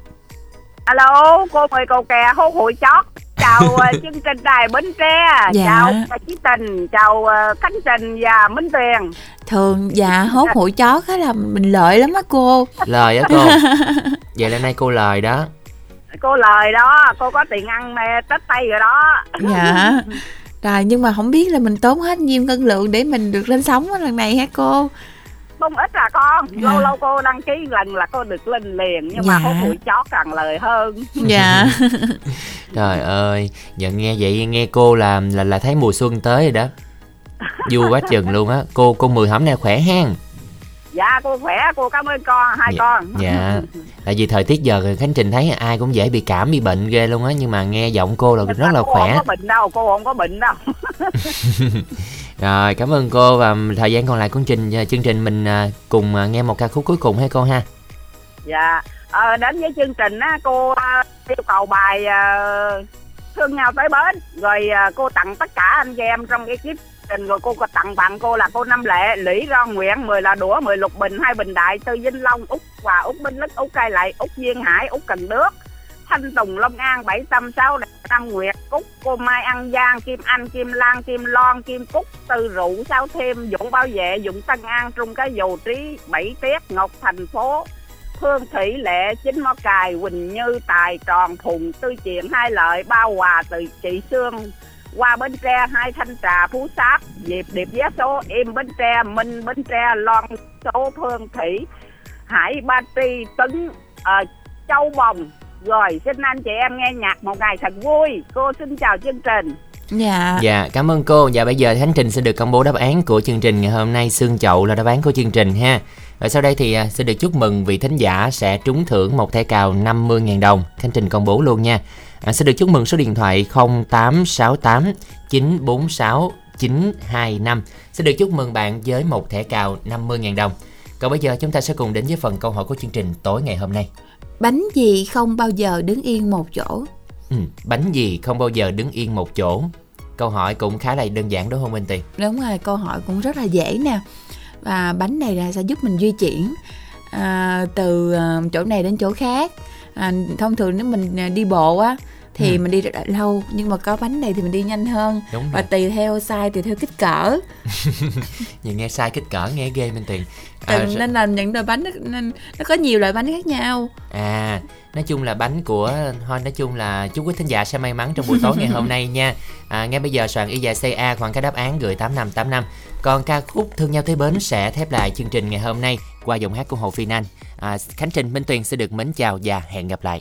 Alo, cô mời cầu kè hôn hụi chót. Chào ờ, chương trình đài Bến Tre. Dạ. Chào Chí Tình, chào ờ, Khánh Trình và Minh Tuyền. thường dạ hốt hụi chó khá là mình lợi lắm á cô lời á cô vậy là nay cô lời đó Cô lời đó, cô có tiền ăn tết tây rồi đó. dạ rồi nhưng mà không biết là mình tốn hết nhiêu ngân lượng để mình được lên sóng lần này hả cô Không ít à con. Dạ. Lâu lâu cô đăng ký lần là cô được lên liền. Nhưng mà Dạ. hôn hụi chót càng lời hơn. dạ trời ơi giờ nghe vậy nghe cô là là là thấy mùa xuân tới rồi đó vui quá chừng luôn á cô cô mười hổm nay khỏe hen Dạ cô khỏe, cô cảm ơn con, hai con. dạ tại vì thời tiết giờ khánh trình thấy ai cũng dễ bị cảm bị bệnh ghê luôn á nhưng mà nghe giọng cô là rất là cô khỏe không có bệnh đâu, cô không có bệnh đâu. rồi cảm ơn cô và thời gian còn lại của chương trình à, chương trình mình à, cùng à, nghe một ca khúc cuối cùng hay cô ha. Dạ à, đến với chương trình á cô yêu cầu bài thương nhau tới bến. Rồi cô tặng tất cả anh chị em trong ekip, trình rồi cô có tặng bạn cô là cô năm lệ lũy ron nguyện 10 là đũa 10 lục bình hai bình đại tư vinh long úc và úc Minh lức úc cai Lại, úc duyên hải úc cần đước thanh tùng long an bảy tâm nguyệt cúc cô mai An giang kim anh kim lan kim lon kim cúc Tư rượu sao thêm dũng bảo vệ dũng tân an trung cái dù trí bảy tiết ngọc thành phố Hương Thủy Lệ, Chính Mó Cài, Quỳnh Như, Tài, Tròn, Thùng, Tư Chuyện, Hai Lợi, Bao Hòa, từ Chị Sương, qua Bến Tre, Hai Thanh Trà, Phú Sáp, Diệp Điệp Giá Số, Em Bến Tre, Minh Bến Tre, Loan Số, Phương Thủy, Hải Ba Tri, Tấn, uh, Châu Bồng. Rồi, xin anh chị em nghe nhạc một ngày thật vui. Cô xin chào chương trình. dạ Dạ, cảm ơn cô. Và bây giờ Khánh Trình sẽ được công bố đáp án của chương trình ngày hôm nay. Xương chậu là đáp án của chương trình ha. Và sau đây thì à, xin được chúc mừng vị thính giả sẽ trúng thưởng một thẻ cào 50.000 đồng. Khánh Trình công bố luôn nha. À, xin được chúc mừng số điện thoại 0868 946 925. Xin được chúc mừng bạn với một thẻ cào 50.000 đồng. Còn bây giờ chúng ta sẽ cùng đến với phần câu hỏi của chương trình tối ngày hôm nay. Bánh gì không bao giờ đứng yên một chỗ Ừ, bánh gì không bao giờ đứng yên một chỗ? Câu hỏi cũng khá là đơn giản đúng không Minh Tiền? đúng rồi câu hỏi cũng rất là dễ nè và bánh này là sẽ giúp mình di chuyển à, từ à, chỗ này đến chỗ khác à, thông thường nếu mình à, đi bộ á thì Ừ. mình đi rất là lâu nhưng mà có bánh này thì mình đi nhanh hơn Đúng và rồi. tùy theo size tùy theo kích cỡ Nhìn nghe sai kích cỡ nghe ghê Minh Tiền. à, nên là những loại bánh nó, nó có nhiều loại bánh khác nhau À, nói chung là bánh của thôi nói chung là chúc quý thính giả sẽ may mắn trong buổi tối ngày hôm nay nha. À, ngay bây giờ soạn y dài CA khoảng cái đáp án gửi 8585. Còn ca khúc Thương nhau tới bến sẽ thép lại chương trình ngày hôm nay qua giọng hát của Hồ Phi Anh. À, Khánh Trình Minh Tuyền sẽ được mến chào và hẹn gặp lại.